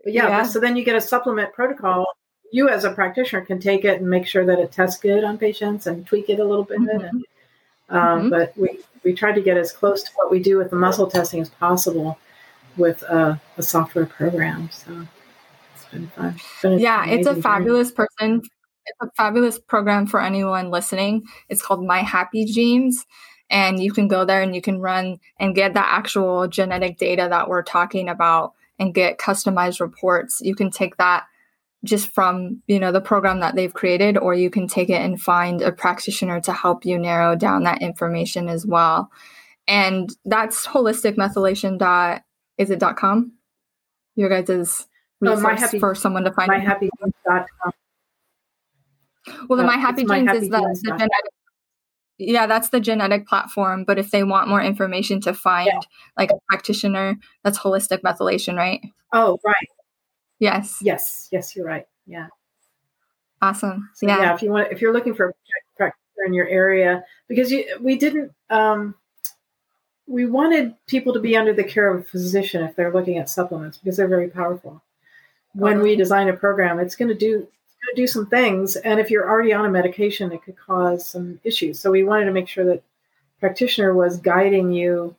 But yeah, Yeah. so then you get a supplement protocol. You as a practitioner can take it and make sure that it tests good on patients and tweak it a little bit. Mhm. And, um, Mhm. But we we tried to get as close to what we do with the muscle testing as possible with uh, a software program. So it's been fun. Been yeah, it's a fabulous person. It's a fabulous program for anyone listening. It's called My Happy Genes. And you can go there and you can run and get the actual genetic data that we're talking about and get customized reports. You can take that just from you know the program that they've created or you can take it and find a practitioner to help you narrow down that information as well and that's holistic methylation dot is it dot com your guys' Oh, resource my happy- for someone to find it? myhappygenes.com. well the uh, my happy genes is the, the genetic yeah that's the genetic platform but if they want more information to find Yeah. like a practitioner that's holistic methylation right Oh, right. Yes Yes. Yes, you're right. Yeah. awesome So yeah. if you want, if you're looking for a practitioner in your area, because you, we didn't, um, we wanted people to be under the care of a physician if they're looking at supplements because they're very powerful. When we design a program, it's going to do it's going to do some things, and if you're already on a medication, it could cause some issues. So we wanted to make sure that practitioner was guiding you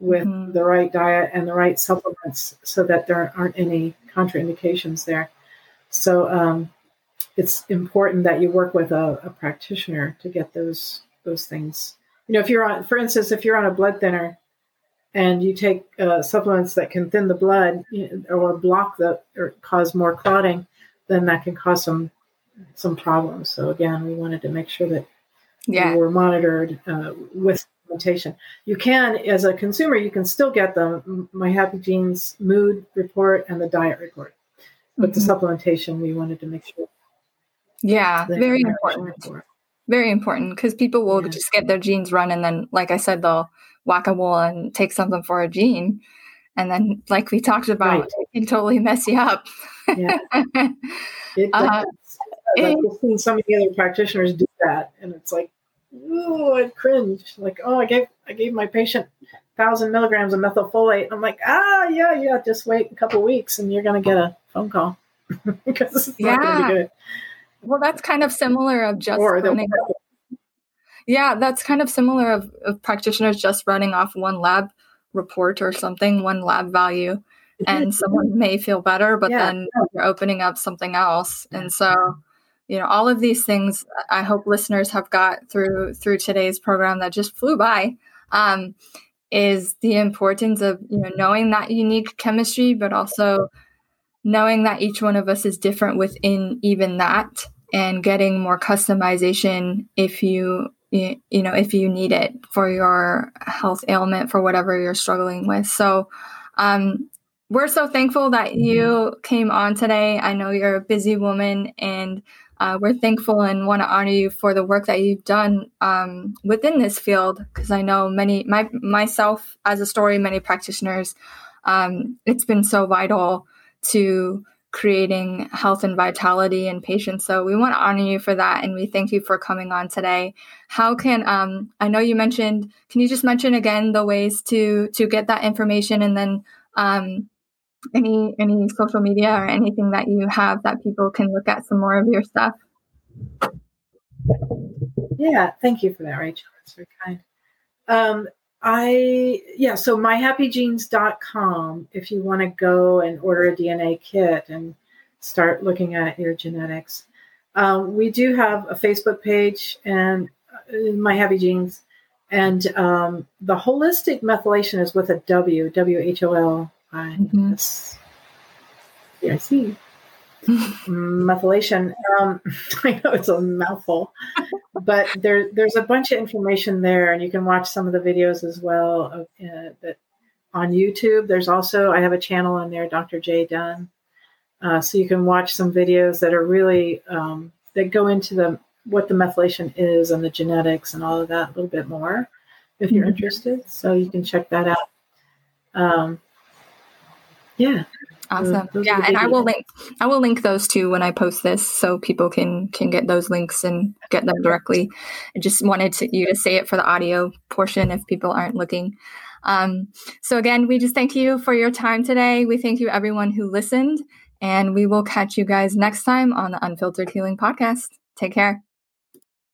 with Mhm. the right diet and the right supplements, so that there aren't any contraindications there. So um, it's important that you work with a, a practitioner to get those those things. You know, if you're on, for instance, if you're on a blood thinner and you take uh, supplements that can thin the blood or block the or cause more clotting, then that can cause some some problems. So again, we wanted to make sure that yeah you were monitored uh, with supplementation. You can, as a consumer, you can still get the My Happy Genes mood report and the diet report. But the Mhm. supplementation, we wanted to make sure. yeah very important for. very important because people will Yeah. just get their genes run and then like i said they'll whack a wall and take something for a gene and then like we talked about Right. it can totally mess you up Yeah, it Uh, does. Like, I've seen some of the other practitioners do that, and it's like, ooh, I cringe. Like, oh, I gave I gave my patient thousand milligrams of methylfolate. I'm like, ah, yeah, yeah. Just wait a couple weeks, and you're gonna get a phone call because it's not gonna Yeah. be good. well that's kind of similar of just Or running yeah that's kind of similar of, of practitioners just running off one lab report or something one lab value and someone may feel better but Yeah. then you're opening up something else and so you know all of these things i hope listeners have got through through today's program that just flew by um, is the importance of you know knowing that unique chemistry but also knowing that each one of us is different within even that and getting more customization if you you know if you need it for your health ailment for whatever you're struggling with. So um we're so thankful that you came on today. I know you're a busy woman and uh, we're thankful and want to honor you for the work that you've done um, within this field because i know many my myself as a story many practitioners um, it's been so vital to creating health and vitality in patients. So we want to honor you for that, and we thank you for coming on today. How can um, I know you mentioned? Can you just mention again the ways to to get that information, and then um, any any social media or anything that you have that people can look at some more of your stuff? Yeah, thank you for that, Rachel. That's very kind. Um, I yeah, so myhappygenes.com if you want to go and order a DNA kit and start looking at your genetics. Um, we do have a Facebook page and uh, My Happy Genes, and um, the Wholistic Methylation is with a W, W H O L I Mhm. S. Yeah, I see. Methylation. Um, I know it's a mouthful, but there there's a bunch of information there, and you can watch some of the videos as well. Of, uh, that on YouTube. There's also I have a channel on there, Dr. Jay Dunn, uh, so you can watch some videos that are really um, that go into the what the methylation is and the genetics and all of that a little bit more if you're Mhm. interested. So you can check that out. Um, yeah, Awesome. those yeah, and I will link I will link those too when I post this so people can can get those links and get them directly. I just wanted to, you to say it for the audio portion if people aren't looking. Um, so again, we just thank you for your time today. We thank you everyone who listened and we will catch you guys next time on the Unfiltered Healing podcast. Take care.